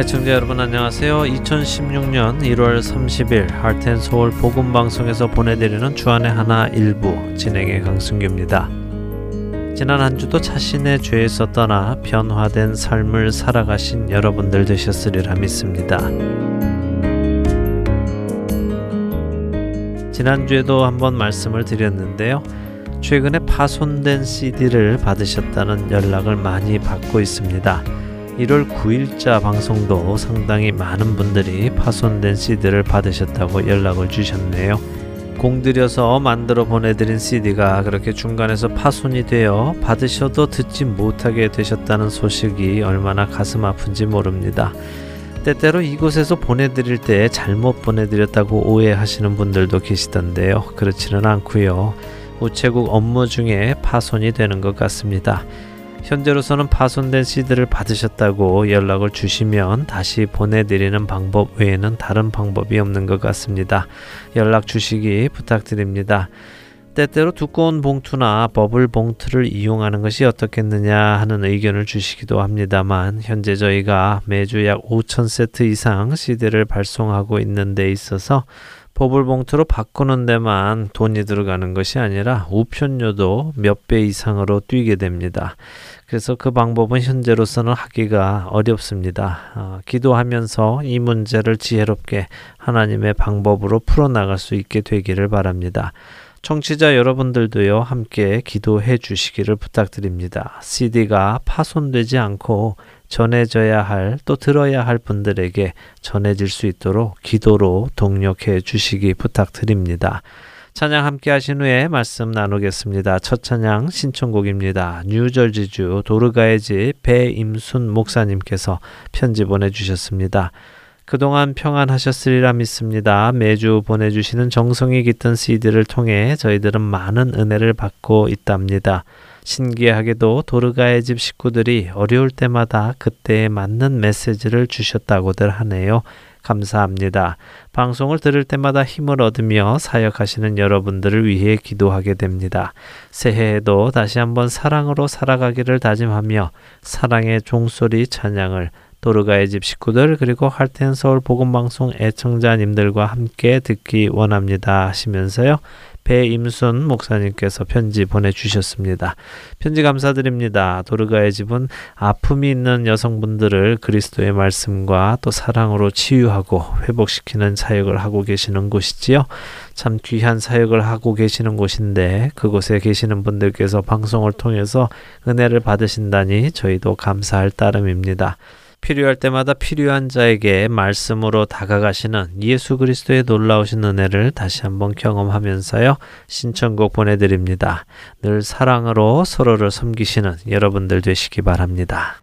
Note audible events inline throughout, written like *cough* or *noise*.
애청자 여러분 안녕하세요. 2016년 1월 30일 할텐 서울 복음 방송에서 보내드리는 주안의 하나 일부 진행의 강승규입니다. 지난 한 주도 자신의 죄에서 떠나 변화된 삶을 살아가신 여러분들 되셨으리라 믿습니다. 지난주에도 한번 말씀을 드렸는데요. 최근에 파손된 CD를 받으셨다는 연락을 많이 받고 있습니다. 1월 9일자 방송도 상당히 많은 분들이 파손된 CD를 받으셨다고 연락을 주셨네요. 공들여서 만들어 보내드린 CD가 그렇게 중간에서 파손이 되어 받으셔도 듣지 못하게 되셨다는 소식이 얼마나 가슴 아픈지 모릅니다. 때때로 이곳에서 보내드릴 때 잘못 보내드렸다고 오해하시는 분들도 계시던데요. 그렇지는 않고요. 우체국 업무 중에 파손이 되는 것 같습니다. 현재로서는 파손된 CD를 받으셨다고 연락을 주시면 다시 보내드리는 방법 외에는 다른 방법이 없는 것 같습니다. 연락 주시기 부탁드립니다. 때때로 두꺼운 봉투나 버블 봉투를 이용하는 것이 어떻겠느냐 하는 의견을 주시기도 합니다만 현재 저희가 매주 약 5천 세트 이상 CD를 발송하고 있는 데 있어서 버블 봉투로 바꾸는 데만 돈이 들어가는 것이 아니라 우편료도 몇 배 이상으로 뛰게 됩니다. 그래서 그 방법은 현재로서는 하기가 어렵습니다. 어, 기도하면서 이 문제를 지혜롭게 하나님의 방법으로 풀어나갈 수 있게 되기를 바랍니다. 청취자 여러분들도요, 함께 기도해 주시기를 부탁드립니다. CD가 파손되지 않고 전해져야 할, 또 들어야 할 분들에게 전해질 수 있도록 기도로 동력해 주시기 부탁드립니다. 찬양 함께 하신 후에 말씀 나누겠습니다. 첫 찬양 신청곡입니다. 뉴저지주 도르가의 집 배임순 목사님께서 편지 보내주셨습니다. 그동안 평안하셨으리라 믿습니다. 매주 보내주시는 정성이 깃든 CD를 통해 저희들은 많은 은혜를 받고 있답니다. 신기하게도 도르가의 집 식구들이 어려울 때마다 그때에 맞는 메시지를 주셨다고들 하네요. 감사합니다. 방송을 들을 때마다 힘을 얻으며 사역하시는 여러분들을 위해 기도하게 됩니다. 새해에도 다시 한번 사랑으로 살아가기를 다짐하며 사랑의 종소리 찬양을 도르가의 집 식구들 그리고 할텐 서울 복음 방송 애청자님들과 함께 듣기 원합니다 하시면서요. 배임순 목사님께서 편지 보내주셨습니다. 편지 감사드립니다. 도르가의 집은 아픔이 있는 여성분들을 그리스도의 말씀과 또 사랑으로 치유하고 회복시키는 사역을 하고 계시는 곳이지요. 참 귀한 사역을 하고 계시는 곳인데 그곳에 계시는 분들께서 방송을 통해서 은혜를 받으신다니 저희도 감사할 따름입니다. 필요할 때마다 필요한 자에게 말씀으로 다가가시는 예수 그리스도의 놀라우신 은혜를 다시 한번 경험하면서요. 신청곡 보내드립니다. 늘 사랑으로 서로를 섬기시는 여러분들 되시기 바랍니다.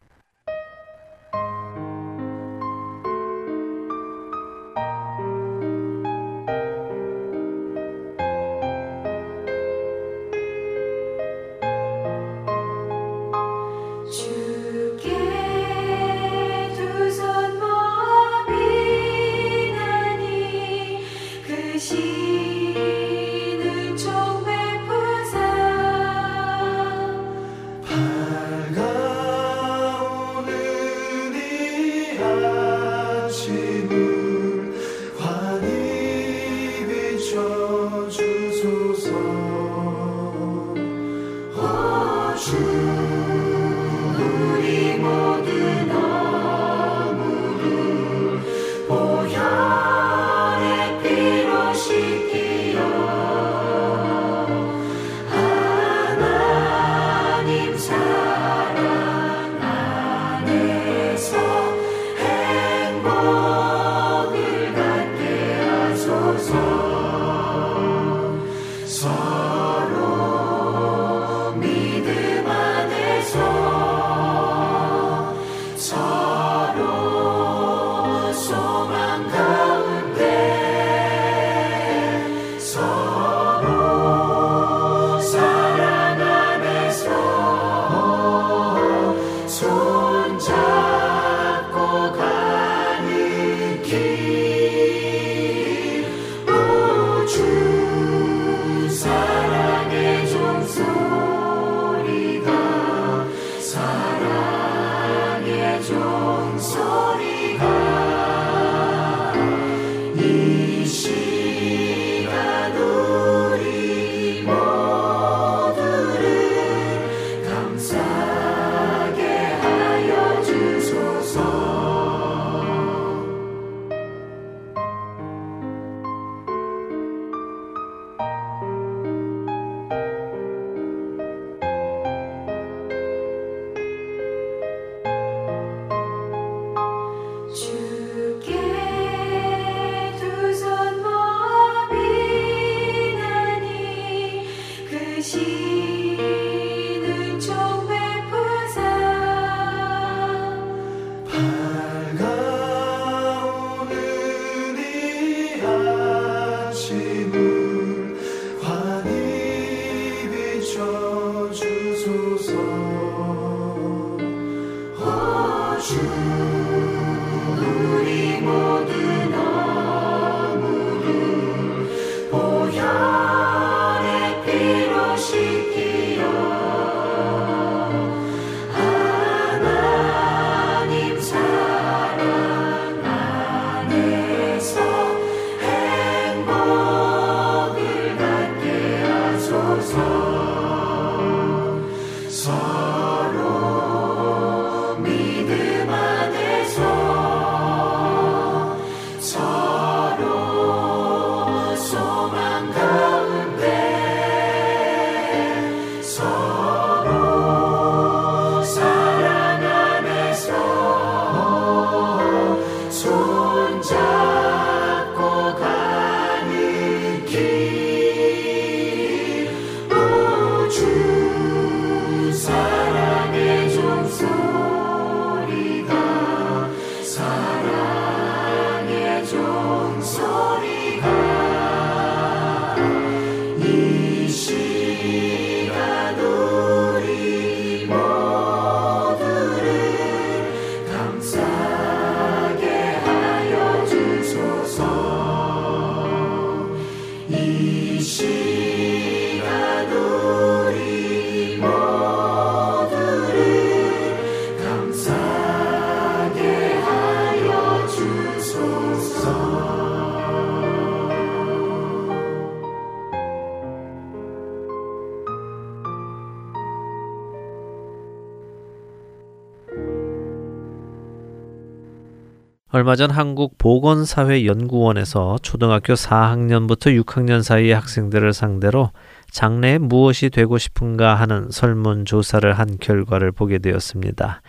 얼마 전 한국 보건사회연구원에서 초등학교 4학년부터 6학년 사이의 학생들을 상대로 장래에 무엇이 되고 싶은가 하는 설문조사를 한 결과를 보게 되었습니다.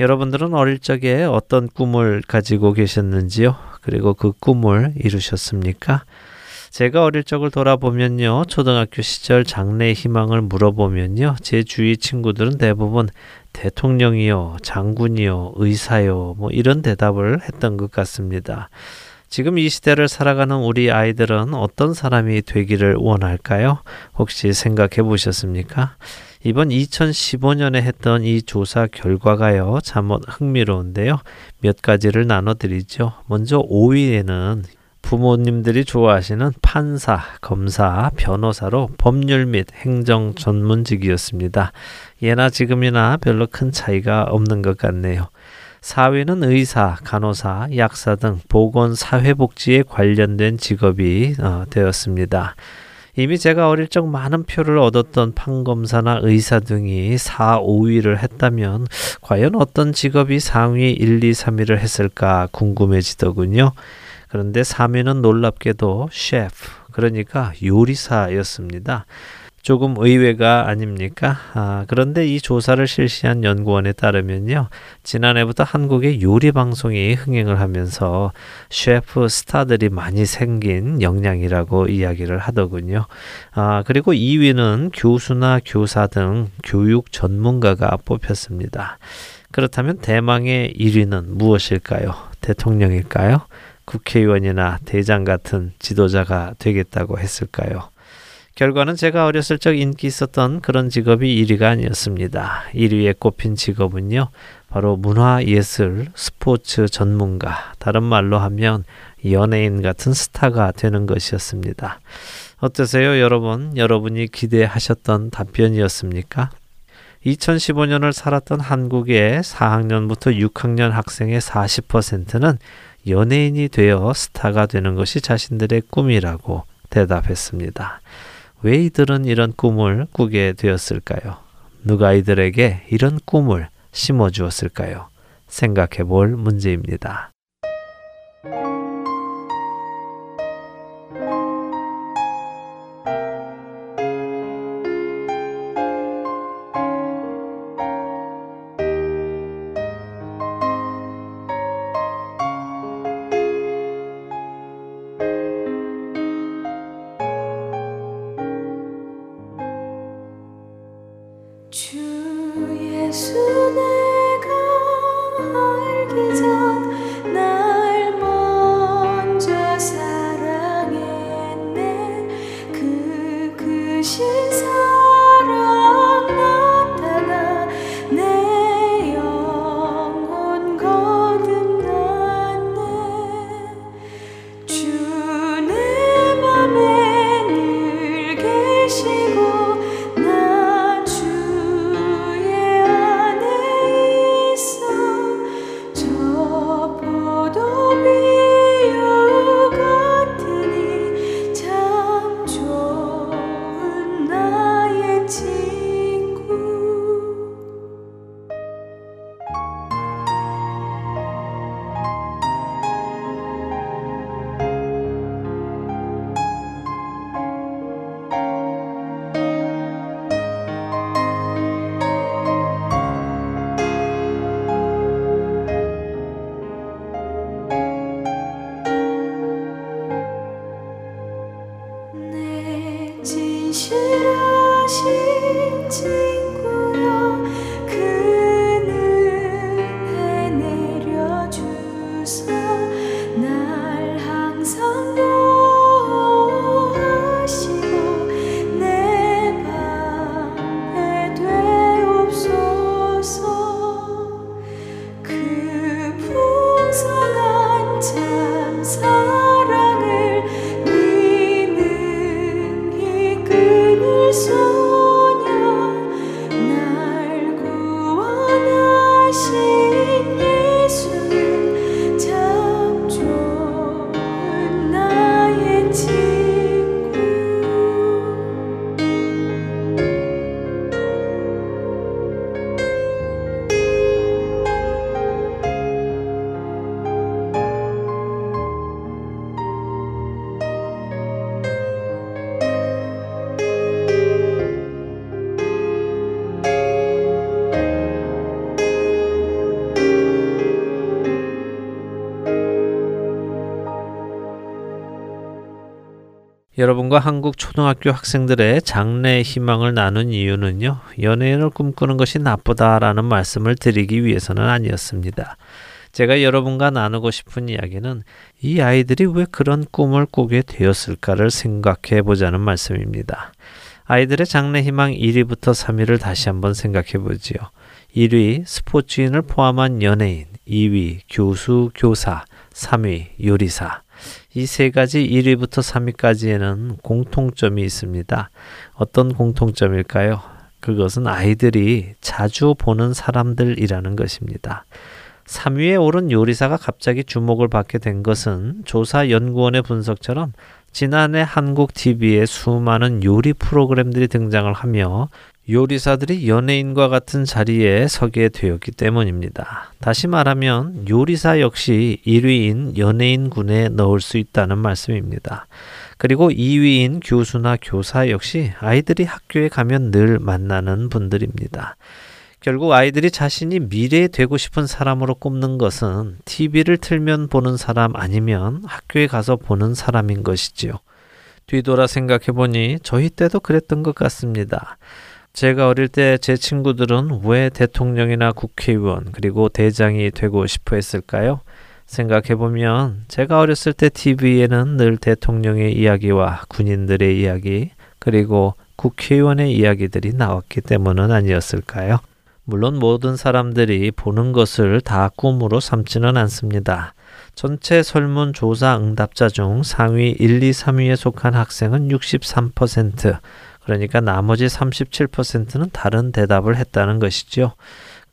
여러분들은 어릴 적에 어떤 꿈을 가지고 계셨는지요? 그리고 그 꿈을 이루셨습니까? 제가 어릴 적을 돌아보면요. 초등학교 시절 장래 희망을 물어보면요. 제 주위 친구들은 대부분 대통령이요, 장군이요, 의사요, 뭐 이런 대답을 했던 것 같습니다. 지금 이 시대를 살아가는 우리 아이들은 어떤 사람이 되기를 원할까요? 혹시 생각해 보셨습니까? 이번 2015년에 했던 이 조사 결과가요, 참못 흥미로운데요. 몇 가지를 나눠드리죠. 먼저 5위에는 부모님들이 좋아하시는 판사, 검사, 변호사로 법률 및 행정 전문직이었습니다. 예나 지금이나 별로 큰 차이가 없는 것 같네요. 4위는 의사, 간호사, 약사 등 보건 사회복지에 관련된 직업이 어, 되었습니다. 이미 제가 어릴 적 많은 표를 얻었던 판검사나 의사 등이 4, 5위를 했다면 과연 어떤 직업이 상위 1, 2, 3위를 했을까 궁금해지더군요. 그런데 3위는 놀랍게도 셰프, 그러니까 요리사였습니다. 조금 의외가 아닙니까? 아, 그런데 이 조사를 실시한 연구원에 따르면요. 지난해부터 한국의 요리 방송이 흥행을 하면서 셰프 스타들이 많이 생긴 영향이라고 이야기를 하더군요. 아, 그리고 2위는 교수나 교사 등 교육 전문가가 뽑혔습니다. 그렇다면 대망의 1위는 무엇일까요? 대통령일까요? 국회의원이나 대장 같은 지도자가 되겠다고 했을까요? 결과는 제가 어렸을 적 인기 있었던 그런 직업이 1위가 아니었습니다. 1위에 꼽힌 직업은요, 바로 문화 예술, 스포츠 전문가, 다른 말로 하면 연예인 같은 스타가 되는 것이었습니다. 어떠세요, 여러분? 여러분이 기대하셨던 답변이었습니까? 2015년을 살았던 한국의 4학년부터 6학년 학생의 40%는 연예인이 되어 스타가 되는 것이 자신들의 꿈이라고 대답했습니다. 왜 이들은 이런 꿈을 꾸게 되었을까요? 누가 이들에게 이런 꿈을 심어 주었을까요? 생각해 볼 문제입니다. 여러분과 한국 초등학교 학생들의 장래 희망을 나눈 이유는요, 연예인을 꿈꾸는 것이 나쁘다라는 말씀을 드리기 위해서는 아니었습니다. 제가 여러분과 나누고 싶은 이야기는 이 아이들이 왜 그런 꿈을 꾸게 되었을까를 생각해 보자는 말씀입니다. 아이들의 장래 희망 1위부터 3위를 다시 한번 생각해 보지요. 1위 스포츠인을 포함한 연예인, 2위 교수, 교사, 3위 요리사. 이 세 가지 1위부터 3위까지에는 공통점이 있습니다. 어떤 공통점일까요? 그것은 아이들이 자주 보는 사람들이라는 것입니다. 3위에 오른 요리사가 갑자기 주목을 받게 된 것은 조사 연구원의 분석처럼 지난해 한국 TV에 수많은 요리 프로그램들이 등장을 하며 요리사들이 연예인과 같은 자리에 서게 되었기 때문입니다. 다시 말하면 요리사 역시 1위인 연예인군에 넣을 수 있다는 말씀입니다. 그리고 2위인 교수나 교사 역시 아이들이 학교에 가면 늘 만나는 분들입니다. 결국 아이들이 자신이 미래에 되고 싶은 사람으로 꼽는 것은 TV를 틀면 보는 사람 아니면 학교에 가서 보는 사람인 것이지요. 뒤돌아 생각해 보니 저희 때도 그랬던 것 같습니다. 제가 어릴 때 제 친구들은 왜 대통령이나 국회의원 그리고 대장이 되고 싶어 했을까요? 생각해 보면 제가 어렸을 때 TV에는 늘 대통령의 이야기와 군인들의 이야기 그리고 국회의원의 이야기들이 나왔기 때문은 아니었을까요? 물론 모든 사람들이 보는 것을 다 꿈으로 삼지는 않습니다. 전체 설문조사 응답자 중 상위 1, 2, 3위에 속한 학생은 63%, 그러니까 나머지 37%는 다른 대답을 했다는 것이지요.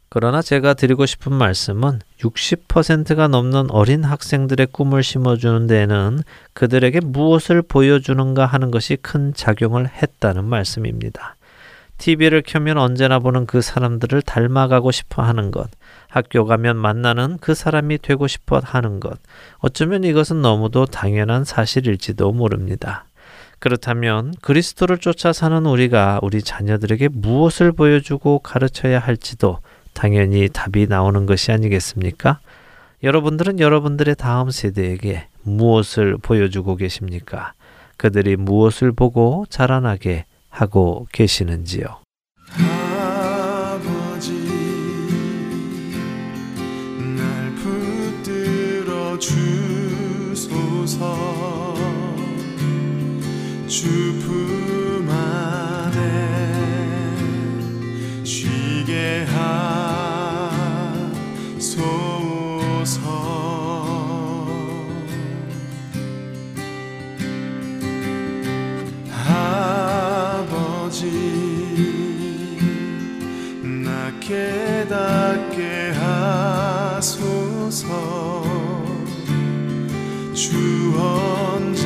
그러나 제가 드리고 싶은 말씀은 60%가 넘는 어린 학생들의 꿈을 심어주는 데에는 그들에게 무엇을 보여주는가 하는 것이 큰 작용을 했다는 말씀입니다. TV를 켜면 언제나 보는 그 사람들을 닮아가고 싶어 하는 것, 학교 가면 만나는 그 사람이 되고 싶어 하는 것, 어쩌면 이것은 너무도 당연한 사실일지도 모릅니다. 그렇다면 그리스도를 쫓아 사는 우리가 우리 자녀들에게 무엇을 보여주고 가르쳐야 할지도 당연히 답이 나오는 것이 아니겠습니까? 여러분들은 여러분들의 다음 세대에게 무엇을 보여주고 계십니까? 그들이 무엇을 보고 자라나게 하고 계시는지요. 주품 안에 쉬게 하소서. 깨닫게 하소서. 주 언제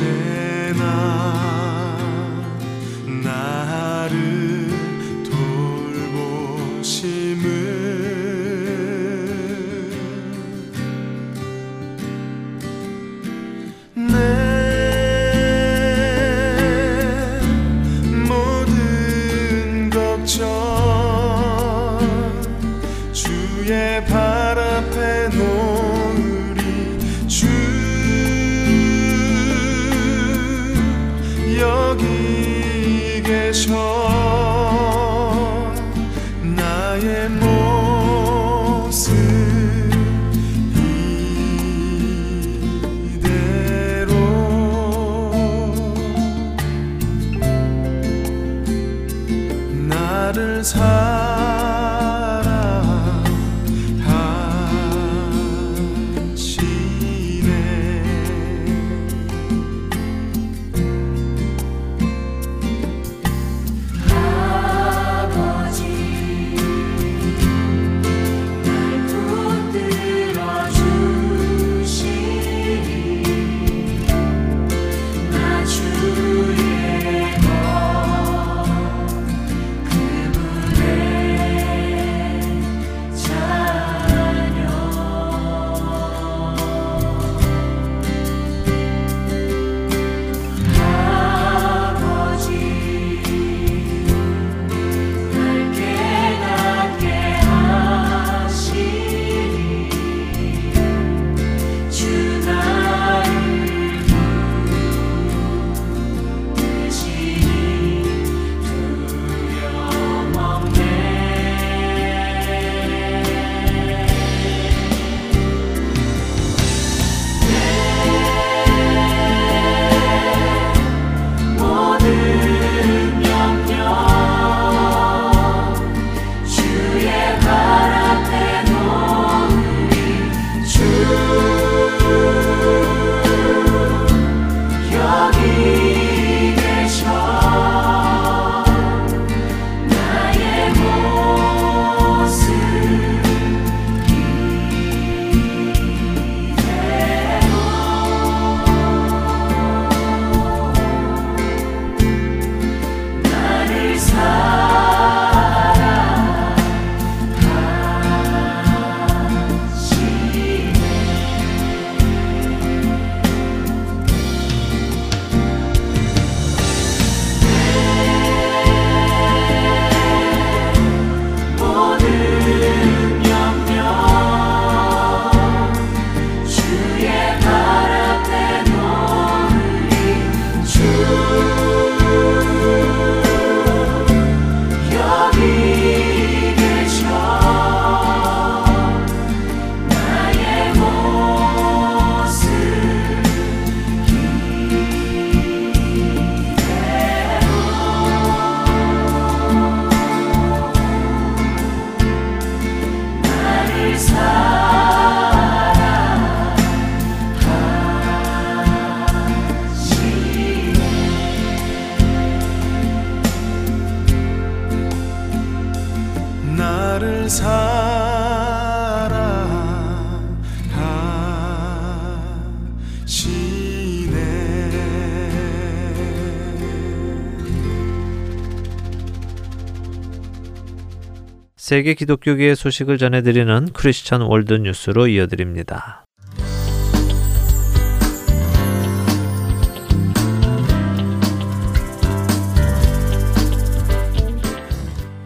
세계 기독교계의 소식을 전해드리는 크리스천 월드 뉴스로 이어드립니다.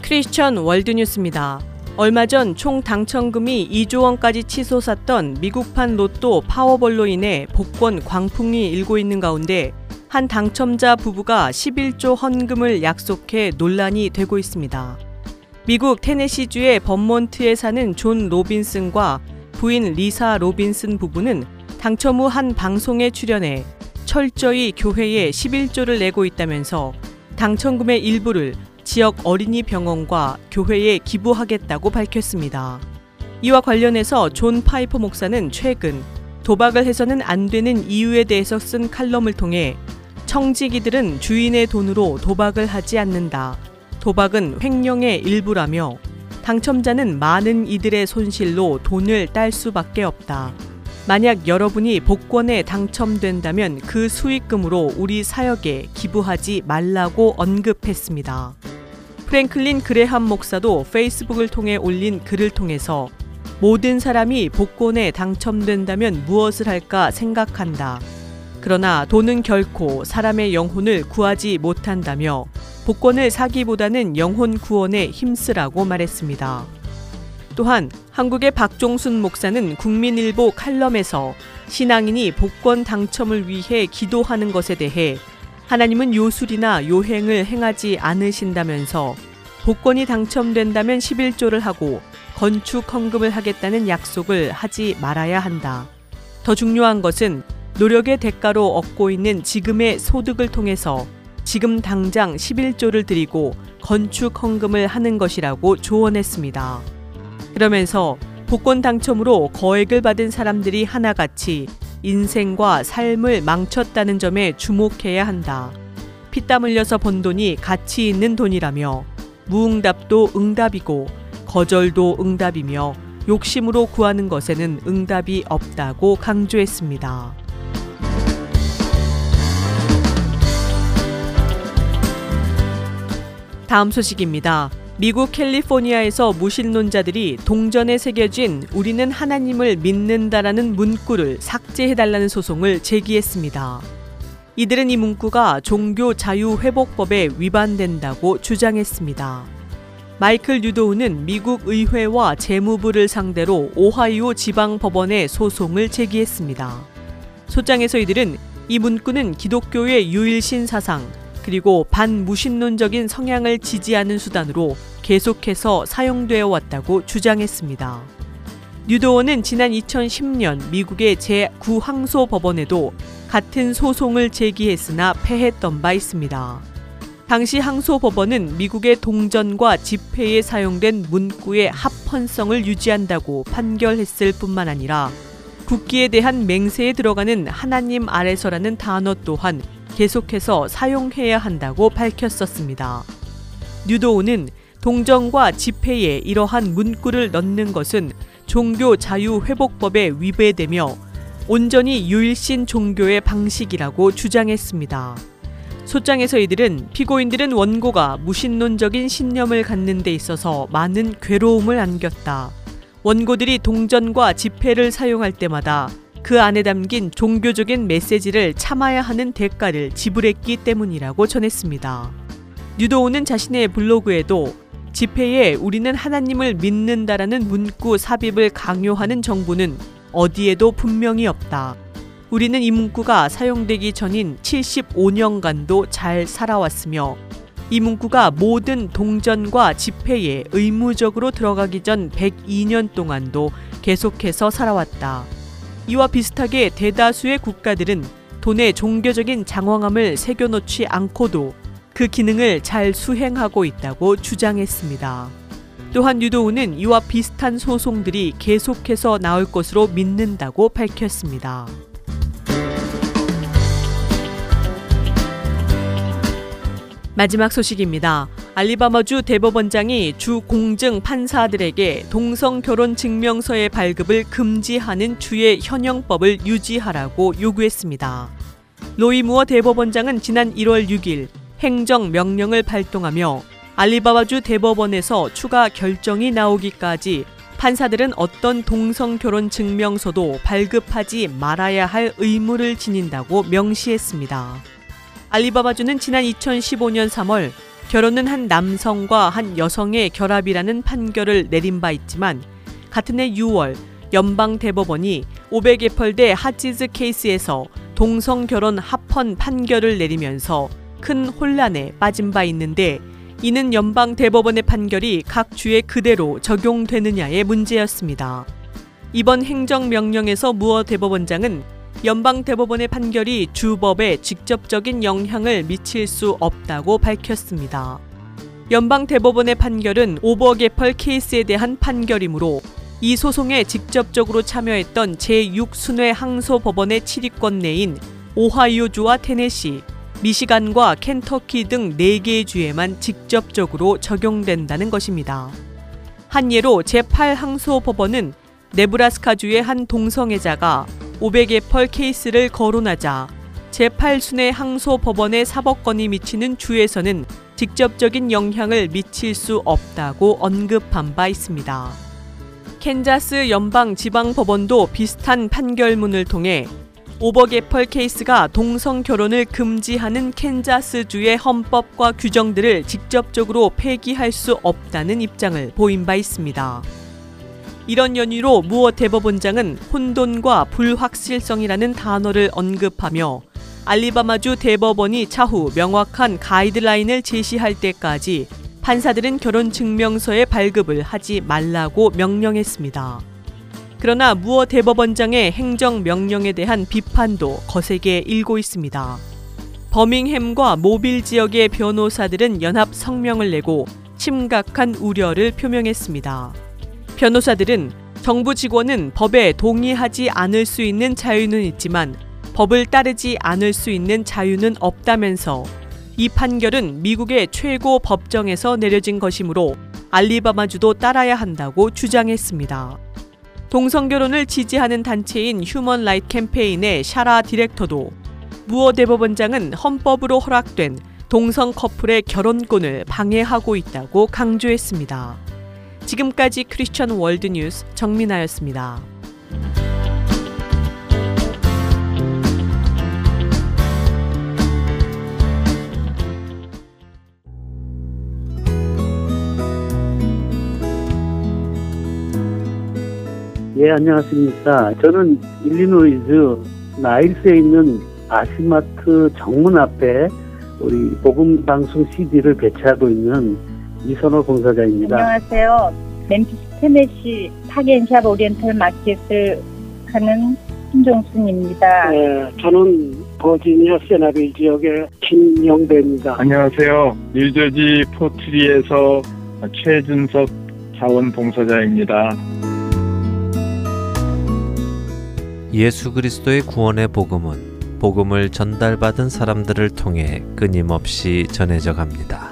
크리스천 월드 뉴스입니다. 얼마 전 총 당첨금이 2조 원까지 치솟았던 미국판 로또 파워볼로 인해 복권 광풍이 일고 있는 가운데 한 당첨자 부부가 십일조 헌금을 약속해 논란이 되고 있습니다. 미국 테네시주의 버몬트에 사는 존 로빈슨과 부인 리사 로빈슨 부부는 당첨 후 한 방송에 출연해 철저히 교회에 십일조를 내고 있다면서 당첨금의 일부를 지역 어린이 병원과 교회에 기부하겠다고 밝혔습니다. 이와 관련해서 존 파이퍼 목사는 최근 도박을 해서는 안 되는 이유에 대해서 쓴 칼럼을 통해 청지기들은 주인의 돈으로 도박을 하지 않는다. 도박은 횡령의 일부라며 당첨자는 많은 이들의 손실로 돈을 딸 수밖에 없다. 만약 여러분이 복권에 당첨된다면 그 수익금으로 우리 사역에 기부하지 말라고 언급했습니다. 프랭클린 그레함 목사도 페이스북을 통해 올린 글을 통해서 모든 사람이 복권에 당첨된다면 무엇을 할까 생각한다. 그러나 돈은 결코 사람의 영혼을 구하지 못한다며 복권을 사기보다는 영혼 구원에 힘쓰라고 말했습니다. 또한 한국의 박종순 목사는 국민일보 칼럼에서 신앙인이 복권 당첨을 위해 기도하는 것에 대해 하나님은 요술이나 요행을 행하지 않으신다면서 복권이 당첨된다면 11조를 하고 건축 헌금을 하겠다는 약속을 하지 말아야 한다. 더 중요한 것은 노력의 대가로 얻고 있는 지금의 소득을 통해서 지금 당장 11조를 드리고 건축 헌금을 하는 것이라고 조언했습니다. 그러면서 복권 당첨으로 거액을 받은 사람들이 하나같이 인생과 삶을 망쳤다는 점에 주목해야 한다. 피땀 흘려서 번 돈이 가치 있는 돈이라며 무응답도 응답이고 거절도 응답이며 욕심으로 구하는 것에는 응답이 없다고 강조했습니다. 다음 소식입니다. 미국 캘리포니아에서 무신론자들이 동전에 새겨진 우리는 하나님을 믿는다라는 문구를 삭제해달라는 소송을 제기했습니다. 이들은 이 문구가 종교 자유회복법에 위반된다고 주장했습니다. 마이클 뉴도우는 미국 의회와 재무부를 상대로 오하이오 지방 법원에 소송을 제기했습니다. 소장에서 이들은 이 문구는 기독교의 유일신 사상, 그리고 반무신론적인 성향을 지지하는 수단으로 계속해서 사용되어 왔다고 주장했습니다. 뉴도어는 지난 2010년 미국의 제9항소 법원에도 같은 소송을 제기했으나 패했던 바 있습니다. 당시 항소 법원은 미국의 동전과 지폐에 사용된 문구의 합헌성을 유지한다고 판결했을 뿐만 아니라 국기에 대한 맹세에 들어가는 하나님 아래서라는 단어 또한 계속해서 사용해야 한다고 밝혔었습니다. 뉴도우는 동정과 집회에 이러한 문구를 넣는 것은 종교 자유 회복법에 위배되며 온전히 유일신 종교의 방식이라고 주장했습니다. 소장에서 이들은 피고인들은 원고가 무신론적인 신념을 갖는 데 있어서 많은 괴로움을 안겼다. 원고들이 동전과 지폐를 사용할 때마다 그 안에 담긴 종교적인 메시지를 참아야 하는 대가를 지불했기 때문이라고 전했습니다. 뉴도우는 자신의 블로그에도 집회에 우리는 하나님을 믿는다라는 문구 삽입을 강요하는 정부는 어디에도 분명히 없다. 우리는 이 문구가 사용되기 전인 75년간도 잘 살아왔으며 이 문구가 모든 동전과 집회에 의무적으로 들어가기 전 102년 동안도 계속해서 살아왔다. 이와 비슷하게 대다수의 국가들은 돈에 종교적인 장황함을 새겨놓지 않고도 그 기능을 잘 수행하고 있다고 주장했습니다. 또한 유도우는 이와 비슷한 소송들이 계속해서 나올 것으로 믿는다고 밝혔습니다. 마지막 소식입니다. 알리바마주 대법원장이 주 공증 판사들에게 동성 결혼 증명서의 발급을 금지하는 주의 현행법을 유지하라고 요구했습니다. 로이 무어 대법원장은 지난 1월 6일 행정 명령을 발동하며 알리바마주 대법원에서 추가 결정이 나오기까지 판사들은 어떤 동성 결혼 증명서도 발급하지 말아야 할 의무를 지닌다고 명시했습니다. 알리바바주는 지난 2015년 3월 결혼은 한 남성과 한 여성의 결합이라는 판결을 내린 바 있지만 같은 해 6월 연방 대법원이 500에펄대 하치즈 케이스에서 동성 결혼 합헌 판결을 내리면서 큰 혼란에 빠진 바 있는데 이는 연방 대법원의 판결이 각 주에 그대로 적용되느냐의 문제였습니다. 이번 행정명령에서 무어 대법원장은 연방 대법원의 판결이 주법에 직접적인 영향을 미칠 수 없다고 밝혔습니다. 연방 대법원의 판결은 오버게펄 케이스에 대한 판결이므로 이 소송에 직접적으로 참여했던 제6순회 항소 법원의 7위권 내인 오하이오주와 테네시, 미시간과 켄터키 등 4개의 주에만 직접적으로 적용된다는 것입니다. 한 예로 제8항소법원은 네브라스카주의 한 동성애자가 500의 펄 케이스를 거론하자 제8순회 항소 법원의 사법권이 미치는 주에서는 직접적인 영향을 미칠 수 없다고 언급한 바 있습니다. 캔자스 연방 지방 법원도 비슷한 판결문을 통해 오버게펠 케이스가 동성 결혼을 금지하는 캔자스주의 헌법과 규정들을 직접적으로 폐기할 수 없다는 입장을 보인 바 있습니다. 이런 연유로 무어 대법원장은 혼돈과 불확실성이라는 단어를 언급하며 알리바마주 대법원이 차후 명확한 가이드라인을 제시할 때까지 판사들은 결혼 증명서의 발급을 하지 말라고 명령했습니다. 그러나 무어 대법원장의 행정 명령에 대한 비판도 거세게 일고 있습니다. 버밍햄과 모빌 지역의 변호사들은 연합 성명을 내고 심각한 우려를 표명했습니다. 변호사들은 정부 직원은 법에 동의하지 않을 수 있는 자유는 있지만 법을 따르지 않을 수 있는 자유는 없다면서 이 판결은 미국의 최고 법정에서 내려진 것이므로 알리바마주도 따라야 한다고 주장했습니다. 동성결혼을 지지하는 단체인 휴먼 라이트 캠페인의 샤라 디렉터도 무어 대법원장은 헌법으로 허락된 동성 커플의 결혼권을 방해하고 있다고 강조했습니다. 지금까지 크리스천 월드 뉴스 정민아였습니다. 예, 안녕하십니까. 저는 일리노이즈 나일스에 있는 아시마트 정문 앞에 우리 복음 방송 CD를 배치하고 있는 이선호 봉사자입니다. 안녕하세요. 멤피스 테네시 파겐샵 오리엔탈 마켓을 하는 김종순입니다. 네, 저는 버지니아 세나빌 지역의 김영배입니다. 안녕하세요. 뉴저지 포트리에서 최준석 자원봉사자입니다. 예수 그리스도의 구원의 복음은 복음을 전달받은 사람들을 통해 끊임없이 전해져 갑니다.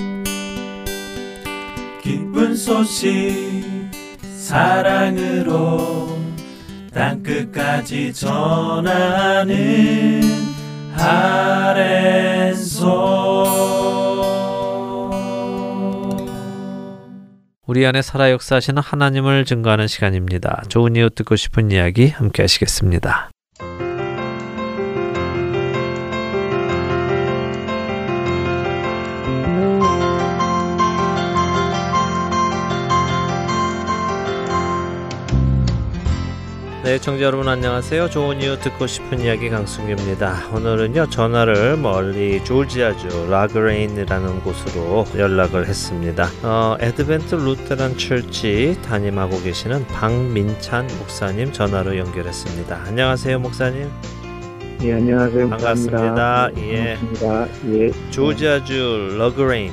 기쁜 소식 사랑으로 땅끝까지 전하는 아랜소 우리 안에 살아 역사하시는 하나님을 증거하는 시간입니다. 좋은 이유 듣고 싶은 이야기 함께 하시겠습니다. 네, 청자 여러분 안녕하세요. 좋은 이웃 듣고 싶은 이야기 강승규입니다. 오늘은요 전화를 멀리 조지아주 라그레인지라는 곳으로 연락을 했습니다. 어, Advent Lutheran Church 담임하고 계시는 박민찬 목사님 전화로 연결했습니다. 안녕하세요, 목사님. 예, 안녕하세요. 반갑습니다. 예. 반갑습니다. 예. 조지아주 러그레인지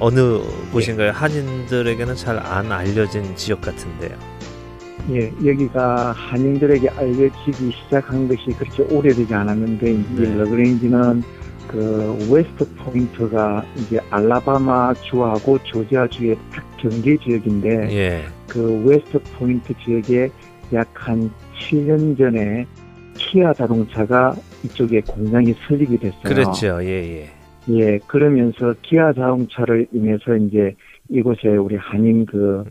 어느 곳인가요? 한인들에게는 잘 안 알려진 지역 같은데요. 예, 여기가 한인들에게 알려지기 시작한 것이 그렇게 오래되지 않았는데 이제 네. 러그레인지는 그 웨스트 포인트가 이제 알라바마 주하고 조지아 주의 딱 경계 지역인데 예. 그 웨스트 포인트 지역에 약 한 7년 전에 키아 자동차가 이쪽에 공장이 설립이 됐어요. 그랬죠. 예, 예. 예, 그러면서 기아 자동차를 인해서 이제 이곳에 우리 한인 그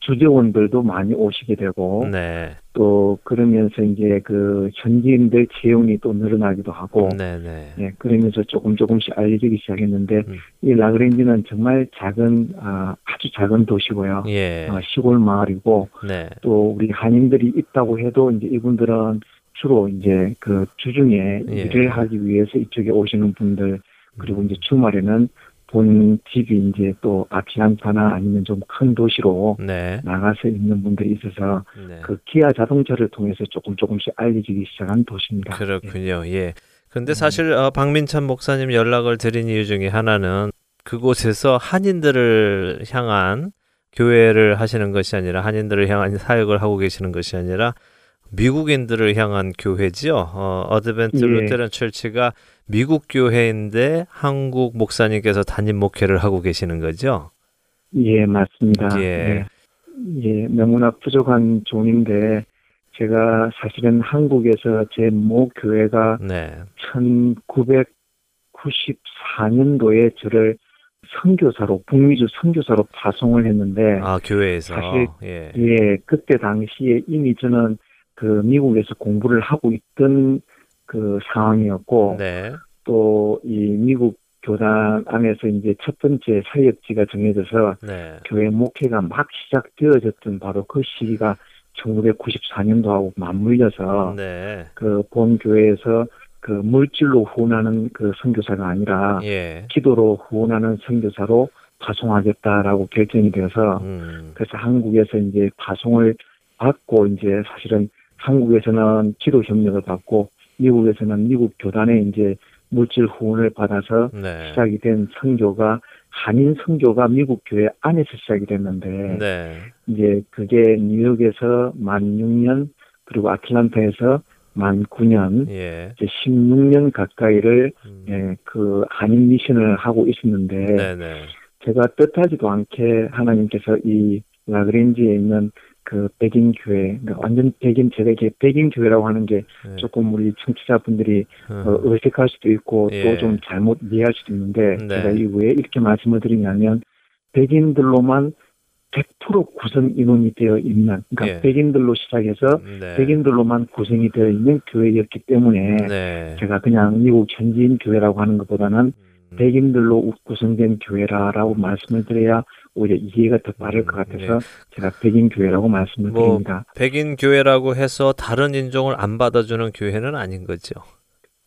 주재원들도 많이 오시게 되고 네. 또 그러면서 이제 그 현지인들 채용이 또 늘어나기도 하고 네, 네. 예, 그러면서 조금 조금씩 알려지기 시작했는데 음. 이 라그랜지는 정말 작은 아, 아주 작은 도시고요. 예. 어, 시골 마을이고 네. 또 우리 한인들이 있다고 해도 이제 이분들은 주로 이제 그 주중에 예. 일을 하기 위해서 이쪽에 오시는 분들 음. 그리고 이제 주말에는 본 집이 이제 또 아틀란타나 아니면 좀 큰 도시로 네. 나가서 있는 분들이 있어서 네. 그 기아 자동차를 통해서 조금 조금씩 알려지기 시작한 도시입니다. 그렇군요. 예. 근데 사실 어, 박민찬 목사님 연락을 드린 이유 중에 하나는 그곳에서 한인들을 향한 교회를 하시는 것이 아니라 한인들을 향한 사역을 하고 계시는 것이 아니라 미국인들을 향한 교회지요. 어, Advent 예. Lutheran Church가 미국 교회인데 한국 목사님께서 담임 목회를 하고 계시는 거죠. 예, 맞습니다. 예. 네. 예, 너무나 부족한 종인데 제가 사실은 한국에서 제 모 교회가 네. 1994년도에 저를 선교사로 북미주 선교사로 파송을 했는데 아 교회에서 사실- 예. 예 그때 당시에 이미 저는 그 미국에서 공부를 하고 있던 그 상황이었고 네. 또이 미국 교단 안에서 이제 첫 번째 사역지가 정해져서 네. 교회 목회가 막 시작되어졌던 바로 그 시기가 1994년도하고 맞물려서 네. 그본 교회에서 그 물질로 후원하는 그 선교사가 아니라 예. 기도로 후원하는 선교사로 파송하겠다라고 결정이 되어서 음. 그래서 한국에서 이제 파송을 받고 이제 사실은 한국에서는 기도 협력을 받고 미국에서는 미국 교단에 이제 물질 후원을 받아서 네. 시작이 된 선교가 한인 선교가 미국 교회 안에서 시작이 됐는데 네. 이제 그게 뉴욕에서 만 6년 그리고 아틀란타에서 만 9년 예. 이제 16년 가까이를 음. 예, 그 한인 미션을 하고 있었는데 네네. 제가 뜻하지도 않게 하나님께서 이 라그랜지에 있는 그 백인 교회, 그러니까 완전 백인 제가 이게 백인 교회라고 하는 게 네. 조금 우리 청취자분들이 음. 어, 어색할 수도 있고 예. 또좀 잘못 이해할 수도 있는데 네. 제가 이왜 이렇게 말씀을 드리냐면 백인들로만 100% 구성 인원이 되어 있는 그러니까 예. 백인들로 시작해서 네. 백인들로만 구성이 되어 있는 교회였기 때문에 네. 제가 그냥 미국 현지인 교회라고 하는 것보다는 음. 백인들로 구성된 교회라라고 말씀을 드려야 오히려 이해가 더 빠를 것 같아서 제가 백인 교회라고 말씀을 음, 뭐, 드립니다. 백인 교회라고 해서 다른 인종을 안 받아주는 교회는 아닌 거죠.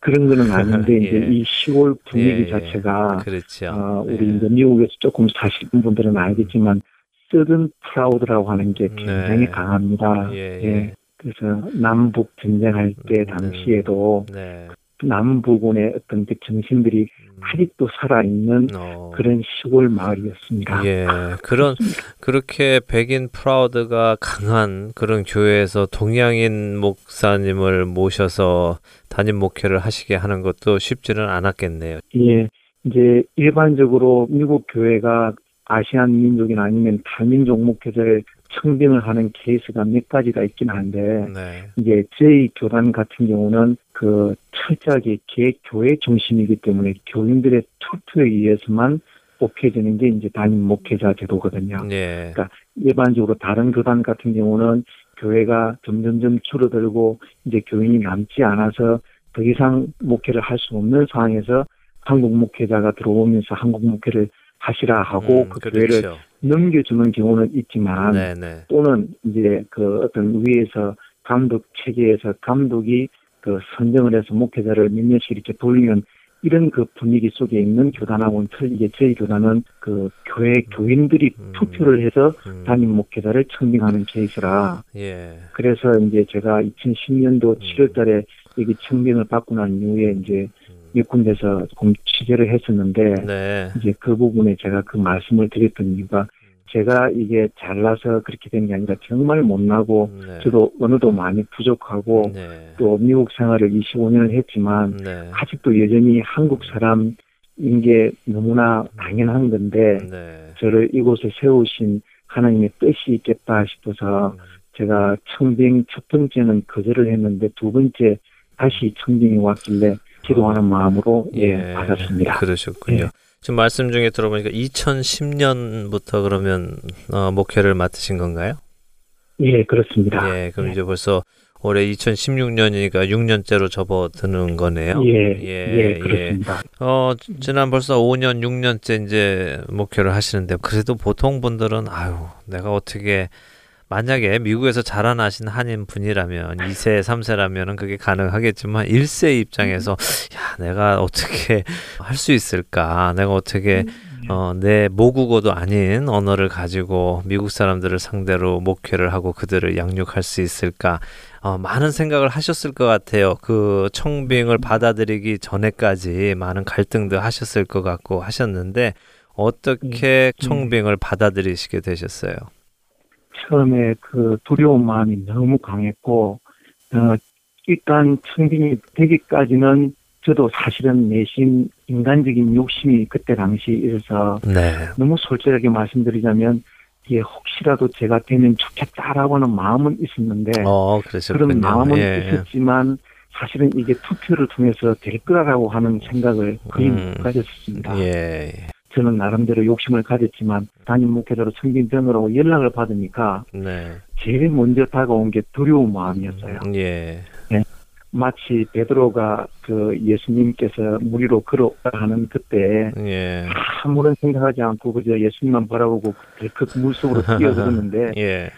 그런 거는 아닌데 *laughs* 예. 이제 이 시골 분위기 예, 예. 자체가 그렇죠. 어, 우리 네. 이제 미국에서 조금 사시는 분들은 알겠지만 Southern Proud라고 하는 게 굉장히 네. 강합니다. 예, 예. 예. 그래서 남북 전쟁할 때 음, 당시에도 네. 남부군의 어떤 그 정신들이 음. 아직도 살아있는 어. 그런 시골 마을이었습니다. 예, 그런 그렇게 백인 proud가 강한 그런 교회에서 동양인 목사님을 모셔서 담임 목회를 하시게 하는 것도 쉽지는 않았겠네요. 예, 이제 일반적으로 미국 교회가 아시안 민족이나 아니면 다민족 목회자를 청빙을 하는 케이스가 몇 가지가 있긴 한데 네, 이제 저희 교단 같은 경우는 그 철저하게 개 교회 중심이기 때문에 교인들의 투표에 의해서만 뽑혀지는 게 이제 담임 목회자 제도거든요. 예. 그러니까 일반적으로 다른 교단 같은 경우는 교회가 점점점 줄어들고 이제 교인이 남지 않아서 더 이상 목회를 할 수 없는 상황에서 한국 목회자가 들어오면서 한국 목회를 하시라 하고 음, 그 교회를 그렇죠. 넘겨주는 경우는 있지만 네네. 또는 이제 그 어떤 위에서 감독 체계에서 감독이 그 선정을 해서 목회자를 몇 년씩 이렇게 돌리면 이런 그 분위기 속에 있는 교단하고는 틀리게 저희 교단은 그 교회 교인들이 음. 투표를 해서 음, 담임 목회자를 청빙하는 케이스라 예. 그래서 이제 제가 2010년도 음. 7월 달에 여기 청빙을 받고 난 이후에 이제 몇 군데서 취재를 했었는데 네. 이제 그 부분에 제가 그 말씀을 드렸던 이유가 제가 이게 잘나서 그렇게 된 게 아니라 정말 못나고 네. 저도 언어도 많이 부족하고 네. 또 미국 생활을 25년을 했지만 네. 아직도 여전히 한국 사람인 게 너무나 당연한 건데 네. 저를 이곳에 세우신 하나님의 뜻이 있겠다 싶어서 제가 청빙 첫 번째는 거절을 했는데 두 번째 다시 청빙이 왔길래 기도하는 마음으로 예, 받았습니다. 그러셨군요. 예. 지금 말씀 중에 들어보니까 2010년부터 그러면 어, 목회를 맡으신 건가요? 예, 그렇습니다. 예, 그럼 이제 벌써 올해 2016년이니까 6년째로 접어드는 거네요. 예, 예, 그렇습니다. 어, 지난 벌써 5년, 6년째 이제 목회를 하시는데 그래도 보통 분들은 아유, 내가 어떻게 만약에 미국에서 자라나신 한인 분이라면 2세, 3세라면은 그게 가능하겠지만 1세 입장에서 야, 내가 어떻게 할 수 있을까? 내가 어떻게 어, 내 모국어도 아닌 언어를 가지고 미국 사람들을 상대로 목회를 하고 그들을 양육할 수 있을까? 어, 많은 생각을 하셨을 것 같아요. 그 청빙을 받아들이기 전에까지 많은 갈등도 하셨을 것 같고 하셨는데 어떻게 청빙을 받아들이시게 되셨어요? 처음에 그 두려운 마음이 너무 강했고, 어, 일단 청빙이 되기까지는 저도 사실은 내심 인간적인 욕심이 그때 당시에 있어서 네. 너무 솔직하게 말씀드리자면 이게 혹시라도 제가 되면 좋겠다라고는 마음은 있었는데 어. 그런 마음은 예. 있었지만 사실은 이게 투표를 통해서 될 거라고 하는 생각을 거의 음. 못 가졌습니다. 예. 저는 나름대로 욕심을 가졌지만 담임 목회자로 청빙되느라고 연락을 받으니까 네. 제일 먼저 다가온 게 두려운 마음이었어요. 예. 마치 베드로가 그 예수님께서 물 위로 걸어가는 그때 예. 아무런 생각하지 않고 그저 예수님만 바라보고 덜컥 물 속으로 *laughs* 뛰어들었는데 예.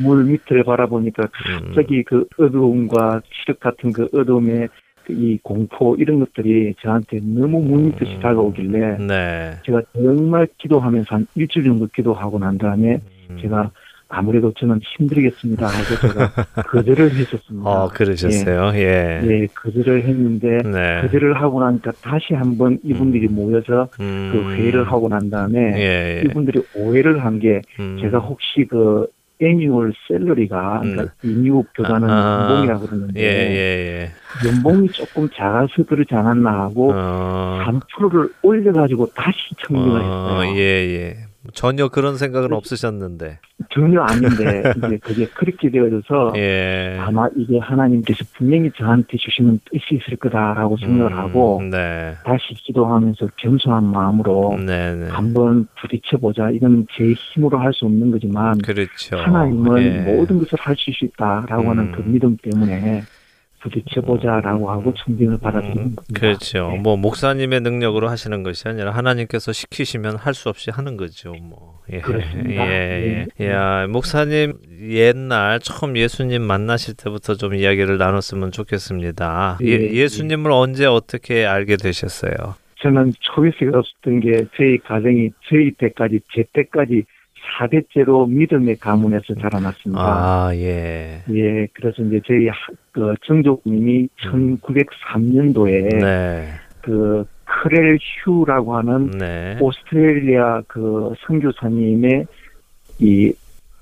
물 밑을 바라보니까 음. 갑자기 그 어두움과 시력 같은 그 어두움의 그 이 공포 이런 것들이 저한테 너무 물밀듯이 음. 다가오길래 네. 제가 정말 기도하면서 한 일주일 정도 기도하고 난 다음에 음. 제가 아무래도 저는 힘들겠습니다 하고 제가 *laughs* 거절을 했었습니다. 어, 그러셨어요. 예. 예, 거절을 했는데 네. 거절을 하고 나니까 다시 한번 이분들이 모여서 음. 그 회의를 하고 난 다음에 예. 예. 이분들이 오해를 한게 음. 제가 혹시 그 annual salary가 그러니까 이 미국 교단은 아, 연봉이라고 그러는데 예, 예, 예. 연봉이 조금 작아서 그러지 않았나 하고 어. 3%를 올려가지고 다시 청빙을 어, 했어요. 예, 예. 전혀 그런 생각은 없으셨는데. 전혀 아닌데 *laughs* 이제 그게 그렇게 되어져서 예. 아마 이게 하나님께서 분명히 저한테 주시는 뜻이 있을 거다라고 생각을 음, 하고 네. 다시 기도하면서 겸손한 마음으로 네, 네. 한번 부딪혀보자. 이건 제 힘으로 할 수 없는 거지만 그렇죠. 하나님은 예. 모든 것을 할 수 있다 라고 하는 음. 그 믿음 때문에 부딪혀보자라고 하고 청빙을 받아들이는 음, 겁니다. 그렇죠. 네. 뭐 목사님의 능력으로 하시는 것이 아니라 하나님께서 시키시면 할 수 없이 하는 거죠. 뭐. 예. 그렇습니다. 예. 네. 예. 야, 목사님 옛날 처음 예수님 만나실 때부터 좀 이야기를 나눴으면 좋겠습니다. 예, 예, 예수님을 언제 어떻게 알게 되셨어요? 저는 초이스가 없었던 게 저희 가정이 저희 때까지 제 때까지 4대째로 믿음의 가문에서 자라났습니다. 아, 예. 예, 그래서 이제 저희 하- 그 정족님이 1903년도에 네. 그 크렐 휴라고 하는 네. 오스트레일리아 그 선교사님의 이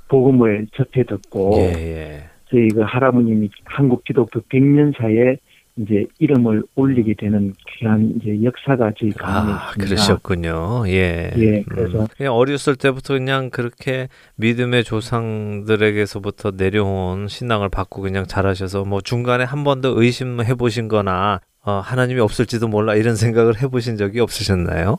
복음을 접해 듣고 예, 예. 저희 그 할아버님이 한국 기독교 100년 사에 이제 이름을 올리게 되는 귀한 이제 역사가 저희 가문에 아, 있습니다. 그러셨군요. 예. 예, 그래서 음, 그냥 어렸을 때부터 그냥 그렇게 믿음의 조상들에게서부터 내려온 신앙을 받고 그냥 잘하셔서 뭐 중간에 한 번도 의심해 보신 거나 어, 하나님이 없을지도 몰라 이런 *laughs* 생각을 해 보신 적이 없으셨나요?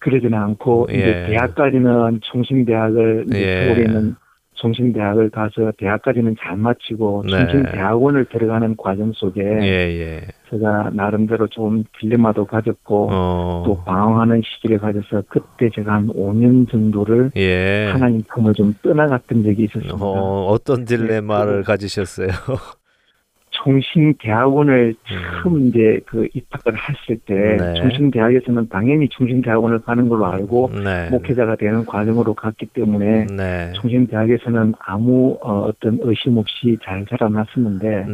그러지는 않고 예. 이제 대학까지는 총신대학을 예. 서울에는 총신대학을 가서 대학까지는 잘 마치고 네. 총신대학원을 들어가는 과정 속에 예, 예. 제가 나름대로 좀 딜레마도 가졌고 어. 또 방황하는 시기를 가져서 그때 제가 한 5년 정도를 예. 하나님 품을 좀 떠나갔던 적이 있었습니다. 어, 어떤 딜레마를 네, 가지셨어요? *laughs* 총신대학원을 처음 이제 그 입학을 했을 때 음. 네. 총신대학에서는 당연히 총신대학원을 가는 걸로 알고 네. 목회자가 되는 과정으로 갔기 때문에 네. 총신대학에서는 아무 어, 떤 의심 없이 잘 자라났었는데.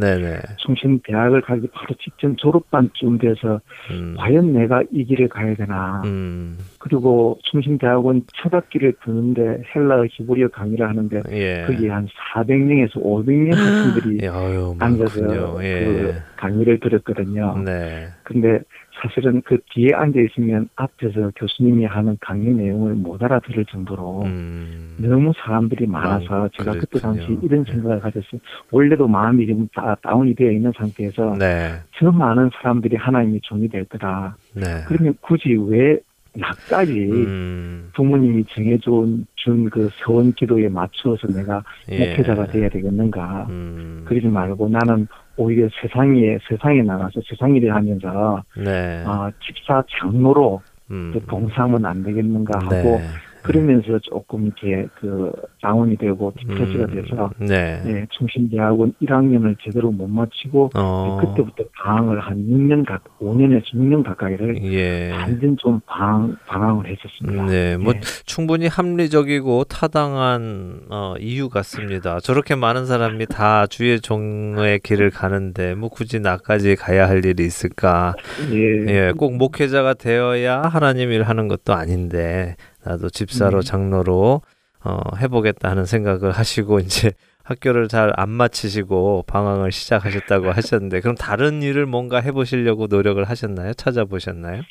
총신대학을 가기 바로 직전 졸업반쯤 돼서 음. 과연 내가 이 길을 가야 되나 음. 그리고 총신대학원 첫 학기를 드는데 헬라어 히브리어 강의를 하는데 예. 거기에 한 400명에서 500명 *gasps* 학생들이 예, 아유, 앉아서 많군요. 예. 그 강의를 들었거든요. 네. 근데 사실은 그 뒤에 앉아 있으면 앞에서 교수님이 하는 강의 내용을 못 알아들을 정도로 음. 너무 사람들이 많아서 많- 제가 그때. 당시 이런 생각을 가졌어요. 원래도 마음이 좀 다, 다운이 되어 있는 상태에서 네. 저 많은 사람들이 하나님이 종이 될 거다. 네. 그러면 굳이 왜 나까지 음. 부모님이 정해준 준 그 서원 기도에 맞추어서 내가 예. 목회자가 돼야 되겠는가. 음. 그러지 말고 나는 오히려 세상에 세상에 나가서 세상 일을 하면서 네. 아, 집사 장로로 음. 또 봉사하면 안 되겠는가 하고 네. 그러면서 조금 이렇게 그 다운이 되고 디프레스가 음. 돼서 네. 네, 충신대학원 1학년을 제대로 못 마치고 어. 그때부터 방황을 한 6년 가 5년에서 6년 가까이를 예. 완전 좀 방황 방황을 했었습니다. 네, 뭐 네. 충분히 합리적이고 타당한 어, 이유 같습니다. 저렇게 많은 사람이 다 주의 종의 길을 가는데 뭐 굳이 나까지 가야 할 일이 있을까? 예, 예, 꼭 목회자가 되어야 하나님 일 하는 것도 아닌데 나도 집사로 네. 장로로 어, 해보겠다 하는 생각을 하시고 *laughs* 이제 학교를 잘 안 마치시고 방황을 시작하셨다고 *laughs* 하셨는데 그럼 다른 일을 뭔가 해보시려고 노력을 하셨나요? 찾아보셨나요?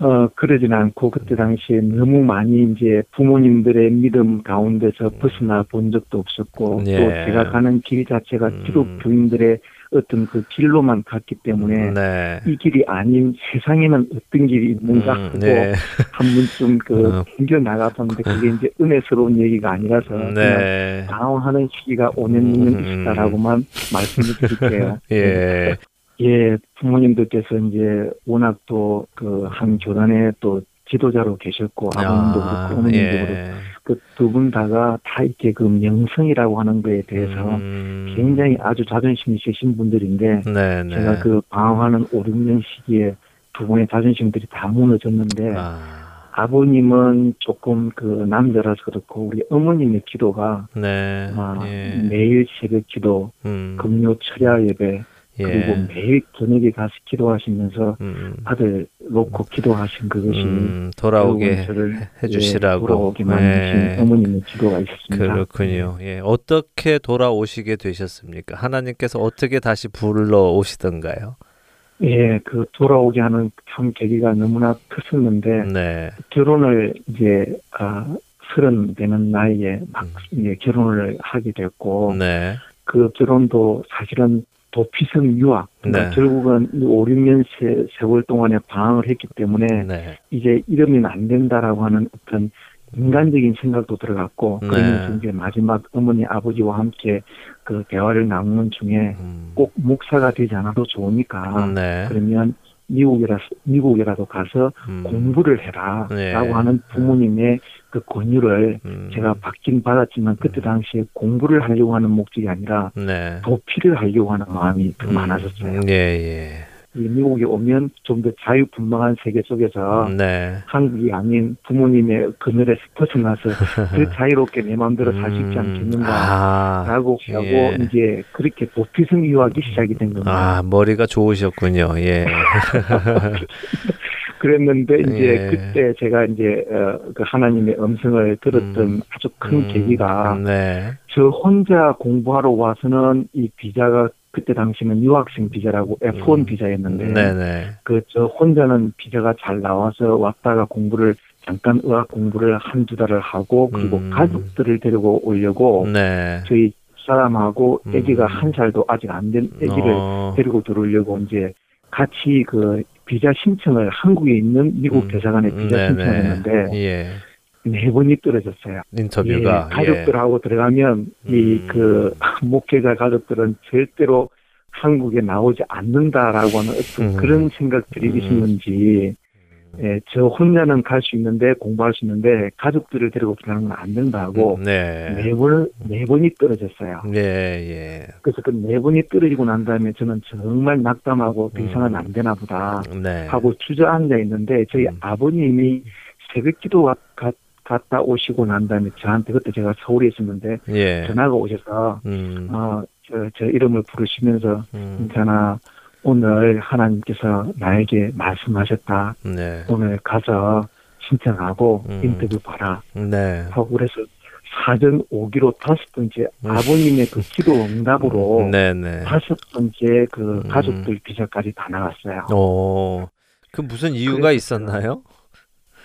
어 그러진 않고 그때 당시에 너무 많이 이제 부모님들의 믿음 가운데서 벗어나 본 적도 없었고 예. 또 제가 가는 길 자체가 음. 기독 교인들의 어떤 그 길로만 갔기 때문에 네. 이 길이 아닌 세상에는 어떤 길이 있는가 음, 하고 네. *laughs* 한 번쯤 그 어. 옮겨 나가봤는데 그게 이제 은혜스러운 얘기가 아니라서 그냥 네. 방황하는 시기가 5년 6년 음. 있었다라고만 *laughs* 말씀을 드릴게요. *laughs* 예. 예, 부모님들께서 이제 워낙 또 그 한 교단에 또 지도자로 계셨고 아버님도 아, 그렇고 어머님도 그렇고 예. 그두 분 다가 다 이렇게 그 명성이라고 하는 거에 대해서 음. 굉장히 아주 자존심이 세신 분들인데 네, 네. 제가 그 방황하는 5, 6년 시기에 두 분의 자존심들이 다 무너졌는데 아, 아버님은 조금 그 남자라서 그렇고 우리 어머님의 기도가 네. 아, 예. 매일 새벽 기도, 음. 금요 철야 예배 그리고 예. 매일 저녁에 가서 기도하시면서 음. 아들 놓고 기도하신 그것이 음, 돌아오게 저를 해- 해주시라고. 예, 돌아오게 만드신 예. 어머님의 기도가 있었습니다. 그렇군요. 예. 어떻게 돌아오시게 되셨습니까? 하나님께서 어떻게 다시 불러 오시던가요? 예, 그 돌아오게 하는 참 계기가 너무나 컸었는데 네. 결혼을 이제 아 서른 되는 나이에 막 이제 결혼을 하게 됐고 음. 네. 그 결혼도 사실은 도피성 유학 그러니까 네. 결국은 이 5, 6년 세, 세월 동안에 방황을 했기 때문에 네. 이제 이러면 안 된다라고 하는 어떤 인간적인 생각도 들어갔고 네. 그러면서 이제 마지막 어머니 아버지와 함께 그 대화를 나누는 중에 음. 꼭 목사가 되지 않아도 좋으니까 네. 그러면 미국이라 미국이라도 가서 음. 공부를 해라라고 네. 하는 부모님의 그 권유를 음. 제가 받긴 받았지만 그때 당시에 공부를 하려고 하는 목적이 아니라 네. 도피를 하려고 하는 마음이 더 많아졌어요. 음, 예, 예. 이 미국에 오면 좀 더 자유분방한 세계 속에서 네. 한국이 아닌 부모님의 그늘에서 벗어나서 더 *laughs* 자유롭게 내 마음대로 살 수 있지 음. 않겠는가 아, 라고 예. 하고 이제 그렇게 도피성 유학이 시작이 된 겁니다. 아, 머리가 좋으셨군요. 예. *laughs* 그랬는데 이제 예. 그때 제가 이제 어, 그 하나님의 음성을 들었던 음. 아주 큰 음, 계기가 네. 저 혼자 공부하러 와서는 이 비자가 그때 당시는 유학생 비자라고 F1 음. 비자였는데 네네. 그 저 혼자는 비자가 잘 나와서 왔다가 공부를 잠깐 의학 공부를 한두 달을 하고 그리고 음. 가족들을 데리고 오려고 네. 저희 사람하고 음. 아기가 한 살도 아직 안 된 아기를 어, 데리고 들어오려고 이제 같이 그 비자 신청을 한국에 있는 미국 음, 대사관에 비자 네네. 신청을 했는데 예. 네 번이 떨어졌어요. 인터뷰가 예, 가족들하고 들어가면 이 음. 그 *laughs* 목회자 가족들은 절대로 한국에 나오지 않는다라고 하는 어떤 음. 그런 생각들이 음. 있었는지 예, 저 혼자는 갈 수 있는데 공부할 수 있는데 가족들을 데리고 들어가는 건 안 된다고 네. 네 번을 네 번이 떨어졌어요. 예, 예. 그래서 그 네 번이 떨어지고 난 다음에 저는 정말 낙담하고 더 이상은 음. 안 되나 보다 네. 하고 주저앉아 있는데 저희 음. 아버님이 새벽 기도 가- 가- 갔다 오시고 난 다음에 저한테 그때 제가 서울에 있었는데 예. 전화가 오셔서 음. 어, 저, 저 이름을 부르시면서 음. 괜찮아 오늘 하나님께서 나에게 말씀하셨다 네. 오늘 가서 신청하고 음. 인터뷰 봐라 네. 하고 그래서 사전 오기로 다섯 번째 음. 아버님의 그 기도 응답으로 *laughs* 네, 네. 다섯 번째 그 음. 가족들 비자까지 다 나갔어요. 오. 그 무슨 이유가 있었나요?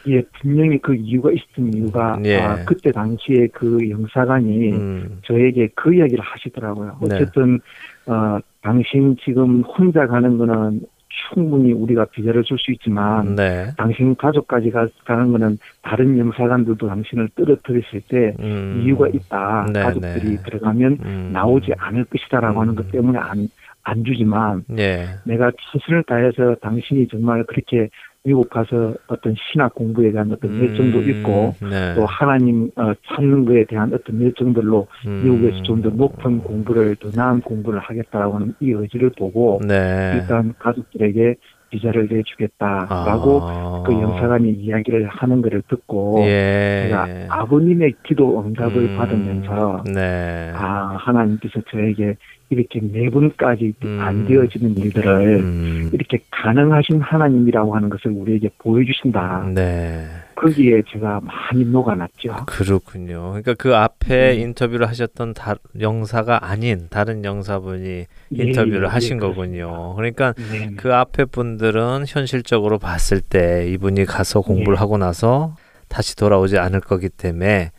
예, 분명히 그 이유가 있었던 이유가 예. 아, 그때 당시에 그 영사관이 음. 저에게 그 이야기를 하시더라고요. 네. 어쨌든 어, 당신 지금 혼자 가는 거는 충분히 우리가 비자를 줄 수 있지만 네. 당신 가족까지 가, 가는 거는 다른 영사관들도 당신을 떨어뜨렸을 때 음. 이유가 있다. 네, 가족들이 네. 들어가면 음. 나오지 않을 것이다라고 하는 음. 것 때문에 안, 안 주지만 예. 내가 최선을 다해서 당신이 정말 그렇게 미국 가서 어떤 신학 공부에 대한 어떤 열정도 음. 있고 네. 또 하나님 어, 찾는 거에 대한 어떤 열정들로 음. 미국에서 좀 더 높은 공부를 더 나은 공부를 하겠다라고 하는 이 의지를 보고 네. 일단 가족들에게 비자를 내주겠다라고 아. 그 영사관이 이야기를 하는 것을 듣고 예. 제가 아버님의 기도 응답을 음. 받으면서 네. 아 하나님께서 저에게 이렇게 네 분까지 음. 안 되어지는 일들을 음. 이렇게 가능하신 하나님이라고 하는 것을 우리에게 보여주신다. 네. 거기에 제가 많이 녹아났죠. 그렇군요. 그러니까 그 앞에 음. 인터뷰를 하셨던 다, 영사가 아닌 다른 영사분이 예, 인터뷰를 예, 하신 예, 거군요. 그러니까 네. 그 앞에 분들은 현실적으로 봤을 때 이분이 가서 공부를 예. 하고 나서 다시 돌아오지 않을 거기 때문에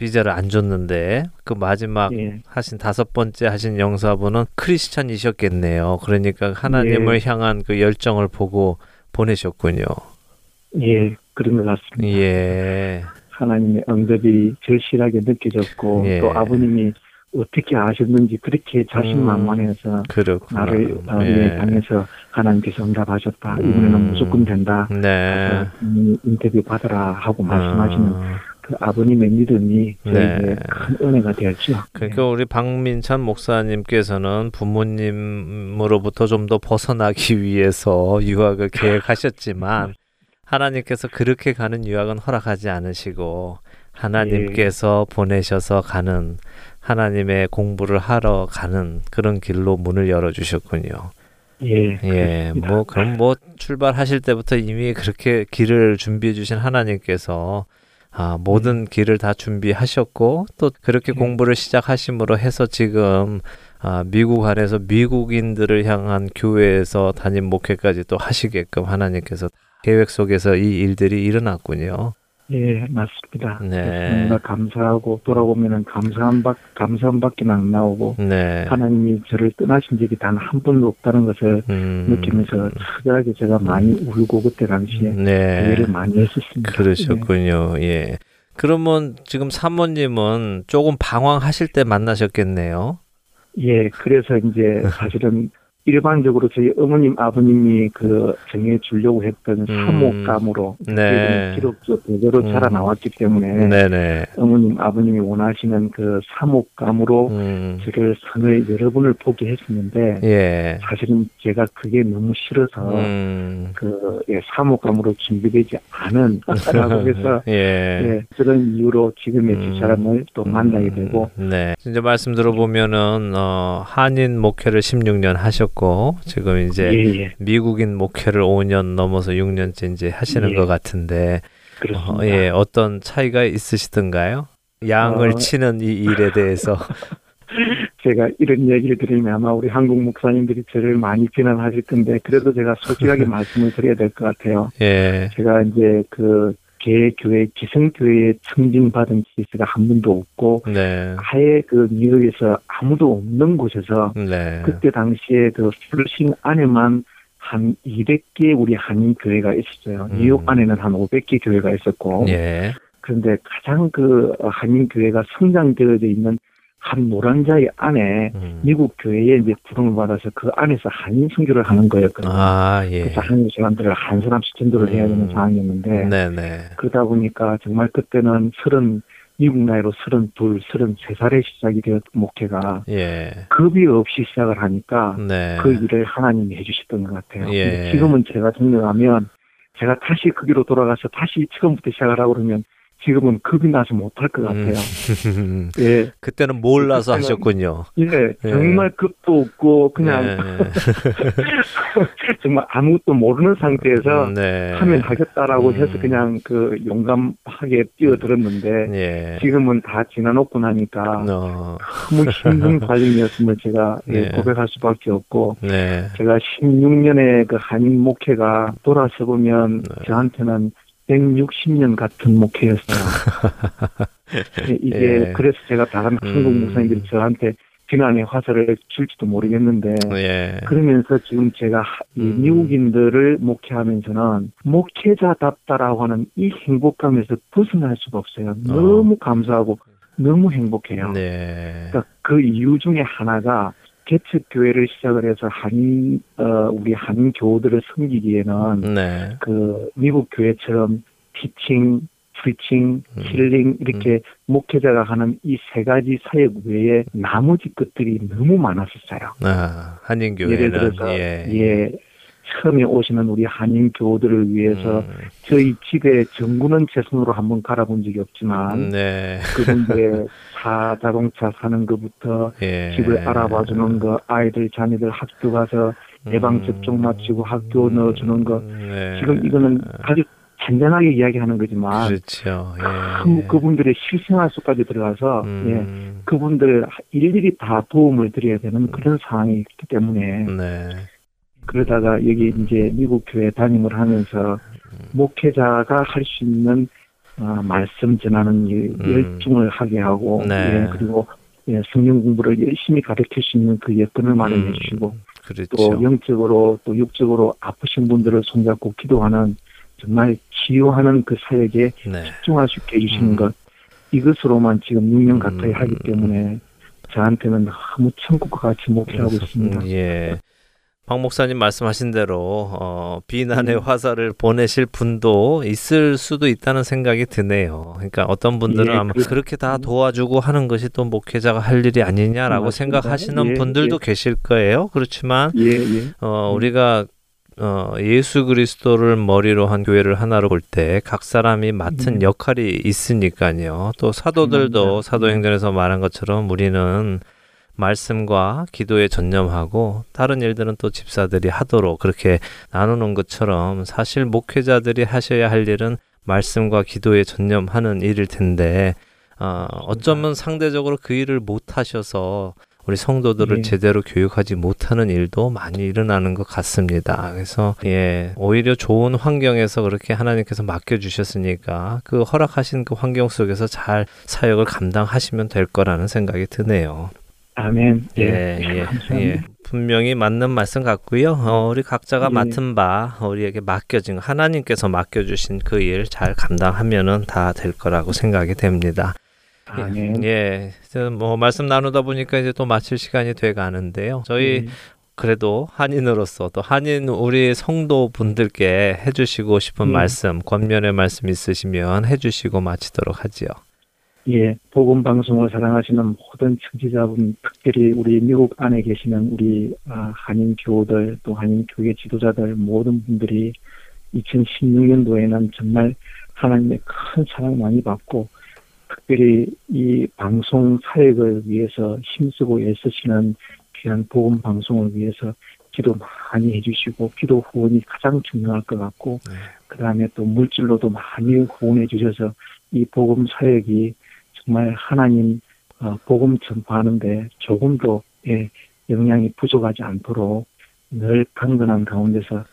비자를 안 줬는데 그 마지막 예. 하신 다섯 번째 하신 영사분은 크리스찬이셨겠네요. 그러니까 하나님을 예. 향한 그 열정을 보고 보내셨군요. 예, 그런 것 같습니다. 예. 하나님의 응답이 절실하게 느껴졌고 예. 또 아버님이 어떻게 아셨는지 그렇게 자신만만해서 그렇구나. 나를 어, 음. 예. 예, 당해서 하나님께서 응답하셨다. 이번에는 음. 무조건 된다. 네. 인터뷰 받으라 하고 말씀하시는 아, 그 아버님의 믿음이 저에게 네. 큰 은혜가 되었죠. 그러니까 우리 박민찬 목사님께서는 부모님으로부터 좀 더 벗어나기 *laughs* 위해서 유학을 계획하셨지만 하나님께서 그렇게 가는 유학은 허락하지 않으시고 하나님께서 보내셔서 가는 하나님의 공부를 하러 가는 그런 길로 문을 열어 주셨군요. 예, 예, 그렇습니다. 뭐 그럼 뭐 출발하실 때부터 이미 그렇게 길을 준비해 주신 하나님께서 아, 모든 길을 다 준비하셨고 또 그렇게 네. 공부를 시작하심으로 해서 지금 아, 미국 안에서 미국인들을 향한 교회에서 담임 목회까지 또 하시게끔 하나님께서 계획 속에서 이 일들이 일어났군요. 예, 맞습니다. 네. 감사하고 돌아보면은 감사한 박 감사한 밖에 안 나오고 네. 하나님이 저를 떠나신 적이 단 한 번도 없다는 것을 음, 느끼면서 특별하게 제가 많이 울고 그때 당시에 네. 기회를 많이 했었습니다. 그러셨군요. 예. 그러면 지금 사모님은 조금 방황하실 때 만나셨겠네요. 예, 그래서 이제 사실은 일반적으로 저희 어머님 아버님이 그 정해 주려고 했던 음. 사목감으로 네. 기록적 대대로 음. 자라 나왔기 때문에 네네. 어머님 아버님이 원하시는 그 사목감으로 음. 저를 상을 여러 번을 포기했었는데 예. 사실은 제가 그게 너무 싫어서 음. 그 예, 사목감으로 준비되지 않은 라고 *laughs* 해서 예. 예, 그런 이유로 지금의 음. 두 사람을 또 만나게 되고 네. 이제 말씀 들어보면은 어, 한인 목회를 16년 하셨고 지금 이제 예, 예, 미국인 목회를 5년 넘어서 6년째 이제 하시는 예. 것 같은데 그렇습니다. 어, 예, 어떤 차이가 있으시던가요? 양을 어. 치는 이 일에 대해서 *laughs* 제가 이런 얘기를 들으면 아마 우리 한국 목사님들이 저를 많이 비난하실 건데 그래도 제가 솔직하게 *laughs* 말씀을 드려야 될 것 같아요. 예. 제가 이제 그 개교회 기성교회에 청빙받은 케이스가 한 번도 없고 네. 아예 그 미국에서 아무도 없는 곳에서 네. 그때 당시에 그 플러싱 안에만 한 200개 우리 한인 교회가 있었어요. 음. 뉴욕 안에는 한 500개 교회가 있었고 예. 그런데 가장 그 한인 교회가 성장되어져 있는 한 노란자위 안에 음. 미국 교회에 이제 부름을 받아서 그 안에서 한인 선교를 하는 거였거든요. 아, 예. 그래서 한인 사람들을 한 사람씩 전도를 해야 되는 음. 상황이었는데 네네. 그러다 보니까 정말 그때는 서른 미국 나이로 서른 둘, 서른 세 살에 시작이 되었 목회가 예. 급이 없이 시작을 하니까 네. 그 일을 하나님이 해주셨던 것 같아요. 예. 지금은 제가 생각하면 제가 다시 그 길로 돌아가서 다시 처음부터 시작을 하고 그러면 지금은 겁이 나서 못할 것 같아요. 음. *laughs* 예, 그때는 몰라서 그때는- 하셨군요. 예, 정말 겁도 없고 그냥 예. *laughs* 정말 아무것도 모르는 상태에서 음, 네. 하면 하겠다라고 음. 해서 그냥 그 용감하게 뛰어들었는데 예. 지금은 다 지나놓고 나니까 어, 너무 힘든 *laughs* 과정이었음을 제가 예, 네. 고백할 수밖에 없고 네. 제가 16년의 그 한인 목회가 돌아서 보면 네. 저한테는 160년 같은 목회였어요. 예, *laughs* 이게 예. 그래서 제가 다른 한국 음. 목사님들이 저한테 비난의 화살을 줄지도 모르겠는데 예. 그러면서 지금 제가 하- 이 음. 미국인들을 목회하면서는 목회자답다라고 하는 이 행복감에서 벗어날 수가 없어요. 너무 감사하고 너무 행복해요. 네. 그러니까 그 이유 중에 하나가 개척 교회를 시작을 해서 한인 어 우리 한인 교우들을 섬기기에는 네. 그 미국 교회처럼 티칭, 프리칭, 음. 힐링 이렇게 목회자가 하는 이 세 가지 사역 외에 나머지 것들이 너무 많았었어요. 아, 한인 교회는 예를 들어서 예. 예. 처음에 오시는 우리 한인 교우들을 위해서 음, 저희 집에 전구는 제 손으로 한번 갈아본 적이 없지만 네. 그분들의 *laughs* 차 자동차 사는 것부터 예. 집을 알아봐 주는 거, 아이들 자녀들 학교 가서 예방 접종 마치고 학교 넣어 주는 거. 음, 네. 지금 이거는 아주 잔잔하게 이야기하는 거지만 그렇죠. 예. 그, 그분들의 실생활 속까지 들어가서 예, 음, 그분들 일일이 다 도움을 드려야 되는 그런 상황이 있기 때문에 네. 그러다가 여기 이제 미국 교회 담임을 하면서 목회자가 할 수 있는 어, 말씀 전하는 이 음. 열중을 하게 하고 네. 예, 그리고 예, 성경 공부를 열심히 가르칠 수 있는 그 여건을 마련해 음, 주시고 그렇죠. 또 영적으로 또 육적으로 아프신 분들을 손잡고 기도하는 정말 치유하는 그 사역에 네. 집중할 수 있게 해주시는 음. 것 이것으로만 지금 6년 가까이 음. 하기 때문에 저한테는 너무 천국과 같이 목회하고 있습니다. 음, 예. 박 목사님 말씀하신 대로 어, 비난의 음. 화살을 보내실 분도 있을 수도 있다는 생각이 드네요. 그러니까 어떤 분들은 예, 아마 그렇- 그렇게 다 도와주고 하는 것이 또 목회자가 할 일이 아니냐라고 맞습니다. 생각하시는 예, 분들도 예. 계실 거예요. 그렇지만 예, 예. 어, 음. 우리가 어, 예수 그리스도를 머리로 한 교회를 하나로 볼 때 각 사람이 맡은 음. 역할이 있으니까요. 또 사도들도 맞습니다. 사도행전에서 말한 것처럼 우리는 말씀과 기도에 전념하고 다른 일들은 또 집사들이 하도록 그렇게 나누는 것처럼 사실 목회자들이 하셔야 할 일은 말씀과 기도에 전념하는 일일 텐데 어, 어쩌면 상대적으로 그 일을 못 하셔서 우리 성도들을 예. 제대로 교육하지 못하는 일도 많이 일어나는 것 같습니다. 그래서 예, 오히려 좋은 환경에서 그렇게 하나님께서 맡겨 주셨으니까 그 허락하신 그 환경 속에서 잘 사역을 감당하시면 될 거라는 생각이 드네요. 아멘. 예, 예, *laughs* 예. 분명히 맞는 말씀 같고요. 어, 우리 각자가 예. 맡은 바 우리에게 맡겨진 하나님께서 맡겨주신 그 일 잘 감당하면은 다 될 거라고 생각이 됩니다. 아멘. 예, 뭐 말씀 나누다 보니까 이제 또 마칠 시간이 돼 가는데요. 저희 예. 그래도 한인으로서 또 한인 우리 성도 분들께 해주시고 싶은 예. 말씀, 권면의 말씀 있으시면 해주시고 마치도록 하지요. 예, 복음 방송을 사랑하시는 모든 청취자분, 특별히 우리 미국 안에 계시는 우리 아, 한인 교우들 또 한인 교회 지도자들 모든 분들이 2016년도에는 정말 하나님의 큰 사랑 많이 받고 특별히 이 방송 사역을 위해서 힘쓰고 애쓰시는 귀한 복음 방송을 위해서 기도 많이 해주시고 기도 후원이 가장 중요할 것 같고 네. 그 다음에 또 물질로도 많이 후원해 주셔서 이 복음 사역이 정말 하나님 어, 복음 전파하는데 조금도 예, 영향이 부족하지 않도록 늘 강건한 가운데서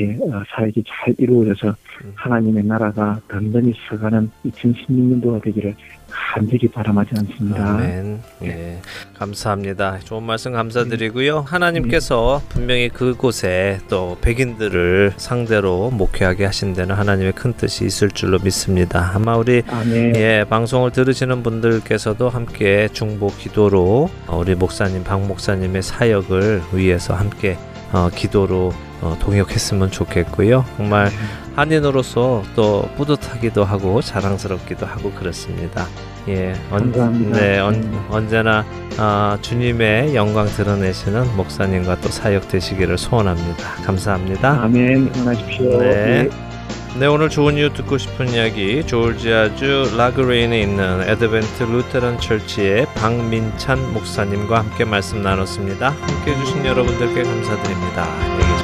이렇게 어, 사역이 잘 이루어져서 음. 하나님의 나라가 든든히 서가는 2016년도가 되기를 간절히 바람하지 않습니다. 아멘. 예. 감사합니다. 좋은 말씀 감사드리고요. 하나님께서 분명히 그곳에 또 백인들을 상대로 목회하게 하신 데는 하나님의 큰 뜻이 있을 줄로 믿습니다. 아마 우리 아멘. 예, 방송을 들으시는 분들께서도 함께 중보 기도로 어, 우리 목사님 박 목사님의 사역을 위해서 함께 어, 기도로 어, 동역했으면 좋겠고요. 정말 한인으로서 또 뿌듯하기도 하고 자랑스럽기도 하고 그렇습니다. 예, 언, 감사합니다. 네, 언, 언제나 아, 주님의 영광 드러내시는 목사님과 또 사역 되시기를 소원합니다. 감사합니다. 아멘. 응하십시오. 네. 예. 네 오늘 좋은 이유 듣고 싶은 이야기 조지아주 라그레인에 있는 에드벤트 루테란 철치의 박민찬 목사님과 함께 말씀 나눴습니다. 함께 해주신 여러분들께 감사드립니다.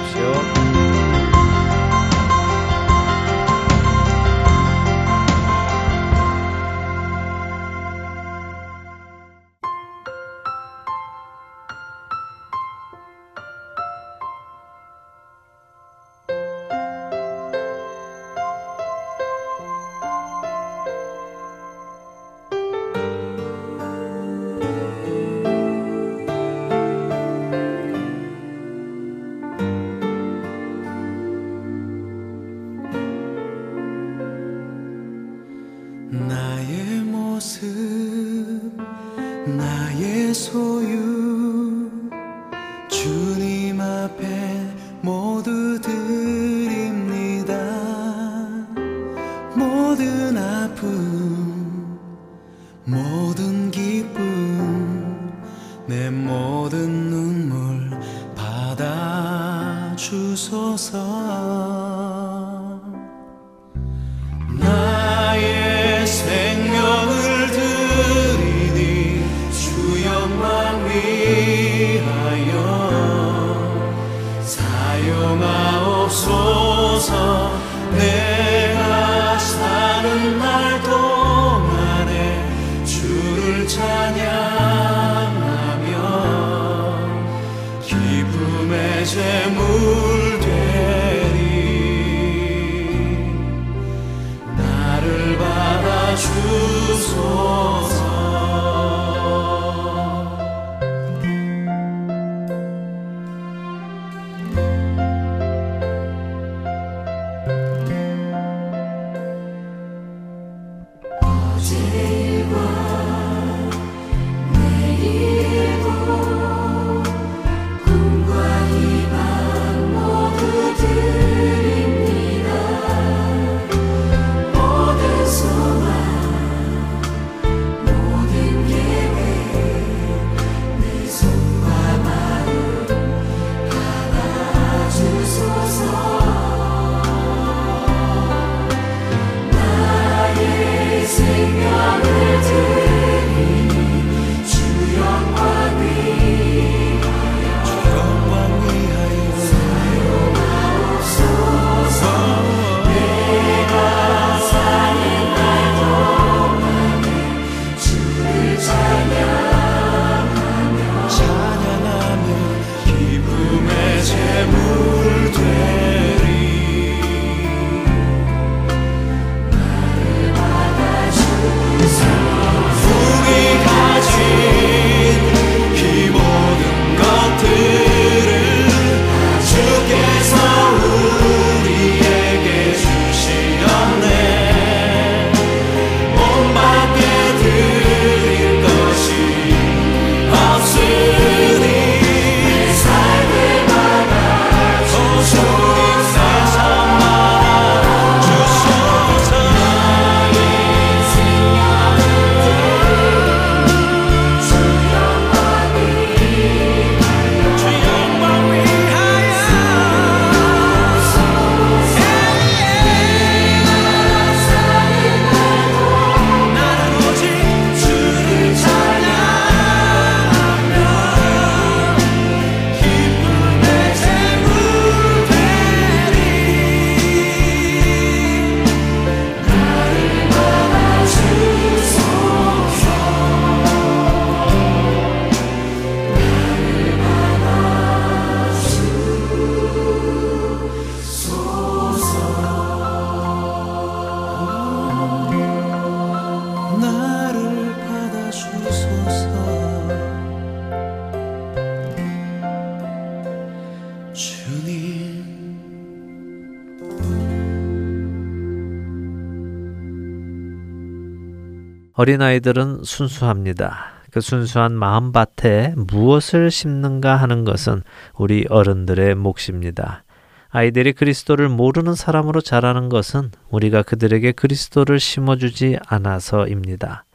어린아이들은 순수합니다. 그 순수한 마음밭에 무엇을 심는가 하는 것은 우리 어른들의 몫입니다. 아이들이 그리스도를 모르는 사람으로 자라는 것은 우리가 그들에게 그리스도를 심어주지 않아서입니다.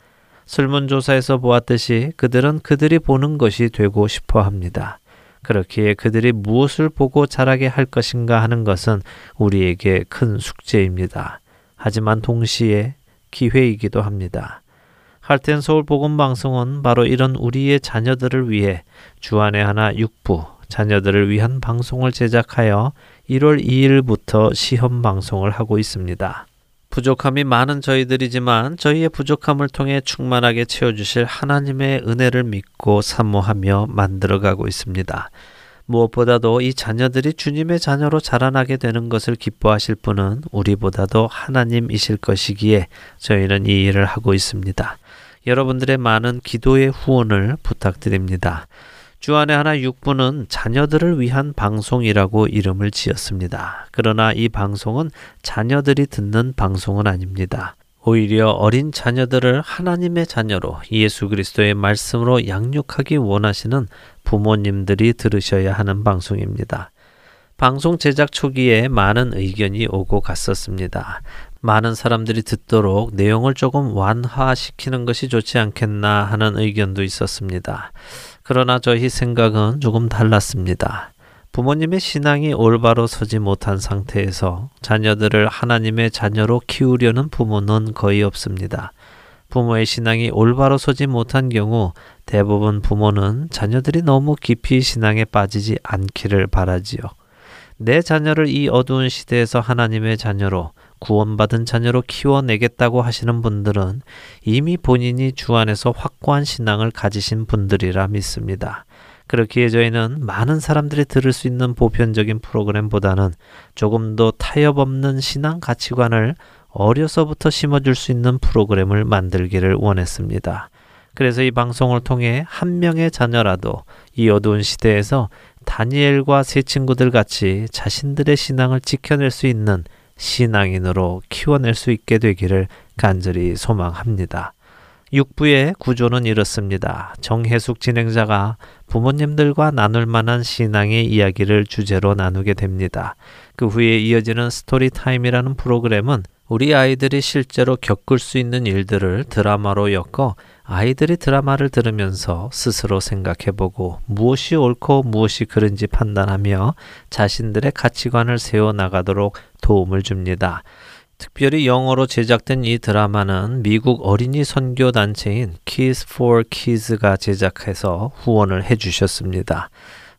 설문조사에서 보았듯이 그들은 그들이 보는 것이 되고 싶어 합니다. 그렇기에 그들이 무엇을 보고 자라게 할 것인가 하는 것은 우리에게 큰 숙제입니다. 하지만 동시에 기회이기도 합니다. 할텐 서울 복음 방송은 바로 이런 우리의 자녀들을 위해 주안의 하나 6부 자녀들을 위한 방송을 제작하여 1월 2일부터 시험 방송을 하고 있습니다. 부족함이 많은 저희들이지만 저희의 부족함을 통해 충만하게 채워주실 하나님의 은혜를 믿고 사모하며 만들어가고 있습니다. 무엇보다도 이 자녀들이 주님의 자녀로 자라나게 되는 것을 기뻐하실 분은 우리보다도 하나님이실 것이기에 저희는 이 일을 하고 있습니다. 여러분들의 많은 기도의 후원을 부탁드립니다. 주안의 하나 6부는 자녀들을 위한 방송이라고 이름을 지었습니다. 그러나 이 방송은 자녀들이 듣는 방송은 아닙니다. 오히려 어린 자녀들을 하나님의 자녀로 예수 그리스도의 말씀으로 양육하기 원하시는 부모님들이 들으셔야 하는 방송입니다. 방송 제작 초기에 많은 의견이 오고 갔었습니다. 많은 사람들이 듣도록 내용을 조금 완화시키는 것이 좋지 않겠나 하는 의견도 있었습니다. 그러나 저희 생각은 조금 달랐습니다. 부모님의 신앙이 올바로 서지 못한 상태에서 자녀들을 하나님의 자녀로 키우려는 부모는 거의 없습니다. 부모의 신앙이 올바로 서지 못한 경우 대부분 부모는 자녀들이 너무 깊이 신앙에 빠지지 않기를 바라지요. 내 자녀를 이 어두운 시대에서 하나님의 자녀로 구원받은 자녀로 키워내겠다고 하시는 분들은 이미 본인이 주 안에서 확고한 신앙을 가지신 분들이라 믿습니다. 그렇기에 저희는 많은 사람들이 들을 수 있는 보편적인 프로그램보다는 조금 더 타협 없는 신앙 가치관을 어려서부터 심어줄 수 있는 프로그램을 만들기를 원했습니다. 그래서 이 방송을 통해 한 명의 자녀라도 이 어두운 시대에서 다니엘과 세 친구들 같이 자신들의 신앙을 지켜낼 수 있는 신앙인으로 키워낼 수 있게 되기를 간절히 소망합니다. 6부의 구조는 이렇습니다. 정혜숙 진행자가 부모님들과 나눌 만한 신앙의 이야기를 주제로 나누게 됩니다. 그 후에 이어지는 Story Time이라는 프로그램은 우리 아이들이 실제로 겪을 수 있는 일들을 드라마로 엮어 아이들이 드라마를 들으면서 스스로 생각해보고 무엇이 옳고 무엇이 그른지 판단하며 자신들의 가치관을 세워 나가도록 도움을 줍니다. 특별히 영어로 제작된 이 드라마는 미국 어린이 선교 단체인 Kids for Kids가 제작해서 후원을 해주셨습니다.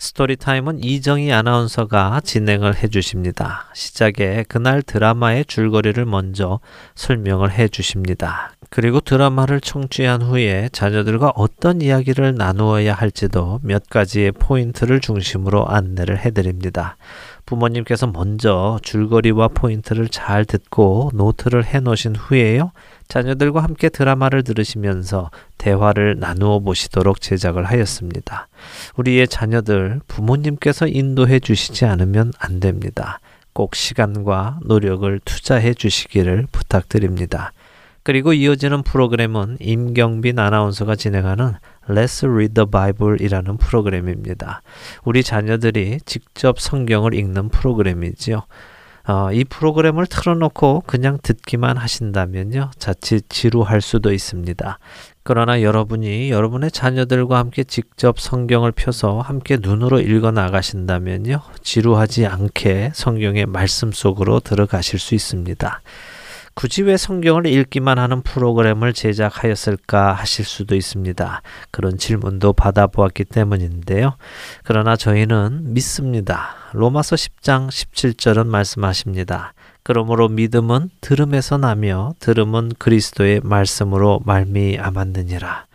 스토리타임은 이정희 아나운서가 진행을 해주십니다. 시작에 그날 드라마의 줄거리를 먼저 설명을 해주십니다. 그리고 드라마를 청취한 후에 자녀들과 어떤 이야기를 나누어야 할지도 몇 가지의 포인트를 중심으로 안내를 해드립니다. 부모님께서 먼저 줄거리와 포인트를 잘 듣고 노트를 해 놓으신 후에요. 자녀들과 함께 드라마를 들으시면서 대화를 나누어 보시도록 제작을 하였습니다. 우리의 자녀들 부모님께서 인도해 주시지 않으면 안 됩니다. 꼭 시간과 노력을 투자해 주시기를 부탁드립니다. 그리고 이어지는 프로그램은 임경빈 아나운서가 진행하는 Let's Read the Bible 이라는 프로그램입니다. 우리 자녀들이 직접 성경을 읽는 프로그램이지요. 어, 이 프로그램을 틀어놓고 그냥 듣기만 하신다면요. 자칫 지루할 수도 있습니다. 그러나 여러분이 여러분의 자녀들과 함께 직접 성경을 펴서 함께 눈으로 읽어 나가신다면요. 지루하지 않게 성경의 말씀 속으로 들어가실 수 있습니다. 굳이 왜 성경을 읽기만 하는 프로그램을 제작하였을까 하실 수도 있습니다. 그런 질문도 받아보았기 때문인데요. 그러나 저희는 믿습니다. 로마서 10장 17절은 말씀하십니다. 그러므로 믿음은 들음에서 나며 들음은 그리스도의 말씀으로 말미암았느니라.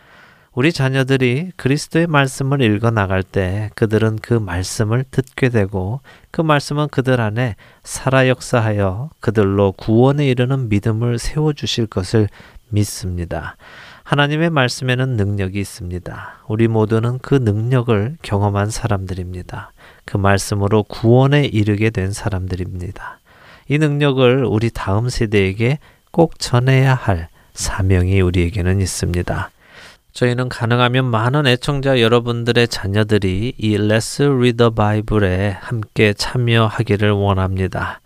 우리 자녀들이 그리스도의 말씀을 읽어 나갈 때 그들은 그 말씀을 듣게 되고 그 말씀은 그들 안에 살아 역사하여 그들로 구원에 이르는 믿음을 세워 주실 것을 믿습니다. 하나님의 말씀에는 능력이 있습니다. 우리 모두는 그 능력을 경험한 사람들입니다. 그 말씀으로 구원에 이르게 된 사람들입니다. 이 능력을 우리 다음 세대에게 꼭 전해야 할 사명이 우리에게는 있습니다. 저희는 가능하면 많은 애청자 여러분들의 자녀들이 이 Let's Read the Bible에 함께 참여하기를 원합니다.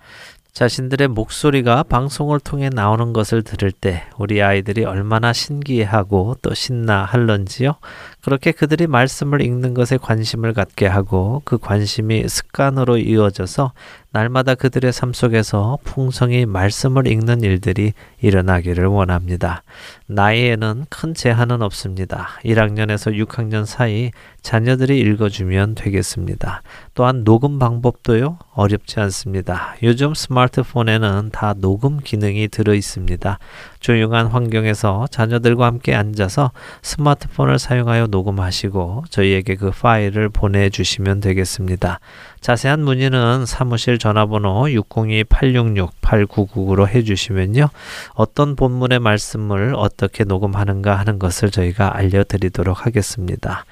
자신들의 목소리가 방송을 통해 나오는 것을 들을 때 우리 아이들이 얼마나 신기해하고 또 신나 할런지요. 그렇게 그들이 말씀을 읽는 것에 관심을 갖게 하고 그 관심이 습관으로 이어져서 날마다 그들의 삶 속에서 풍성히 말씀을 읽는 일들이 일어나기를 원합니다. 나이에는 큰 제한은 없습니다. 1학년에서 6학년 사이 자녀들이 읽어주면 되겠습니다. 또한 녹음 방법도요, 어렵지 않습니다. 요즘 스마트폰에는 다 녹음 기능이 들어 있습니다. 조용한 환경에서 자녀들과 함께 앉아서 스마트폰을 사용하여 녹음하시고 저희에게 그 파일을 보내주시면 되겠습니다. 자세한 문의는 사무실 전화번호 602-866-8999로 해주시면요. 어떤 본문의 말씀을 어떻게 녹음하는가 하는 것을 저희가 알려드리도록 하겠습니다.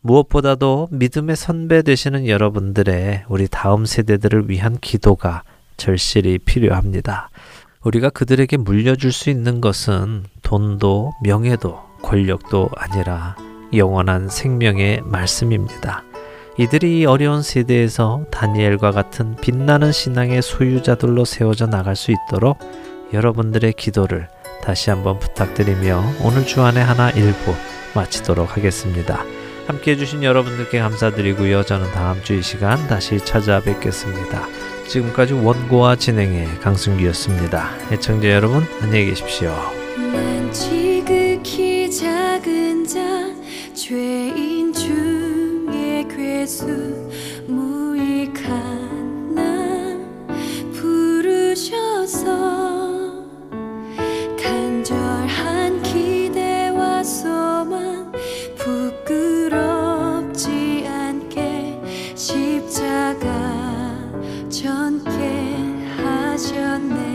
무엇보다도 믿음의 선배 되시는 여러분들의 우리 다음 세대들을 위한 기도가 절실히 필요합니다. 우리가 그들에게 물려줄 수 있는 것은 돈도 명예도 권력도 아니라 영원한 생명의 말씀입니다. 이들이 어려운 세대에서 다니엘과 같은 빛나는 신앙의 소유자들로 세워져 나갈 수 있도록 여러분들의 기도를 다시 한번 부탁드리며 오늘 주안의 하나 일부 마치도록 하겠습니다. 함께 해주신 여러분들께 감사드리고요. 저는 다음 주 이 시간 다시 찾아뵙겠습니다. 지금까지 원고와 진행의 강승기였습니다. 애청자 여러분 안녕히 계십시오. 괴수 무익한 나 부르셔서 간절한 기대와 소망 부끄럽지 않게 십자가 전케 하셨네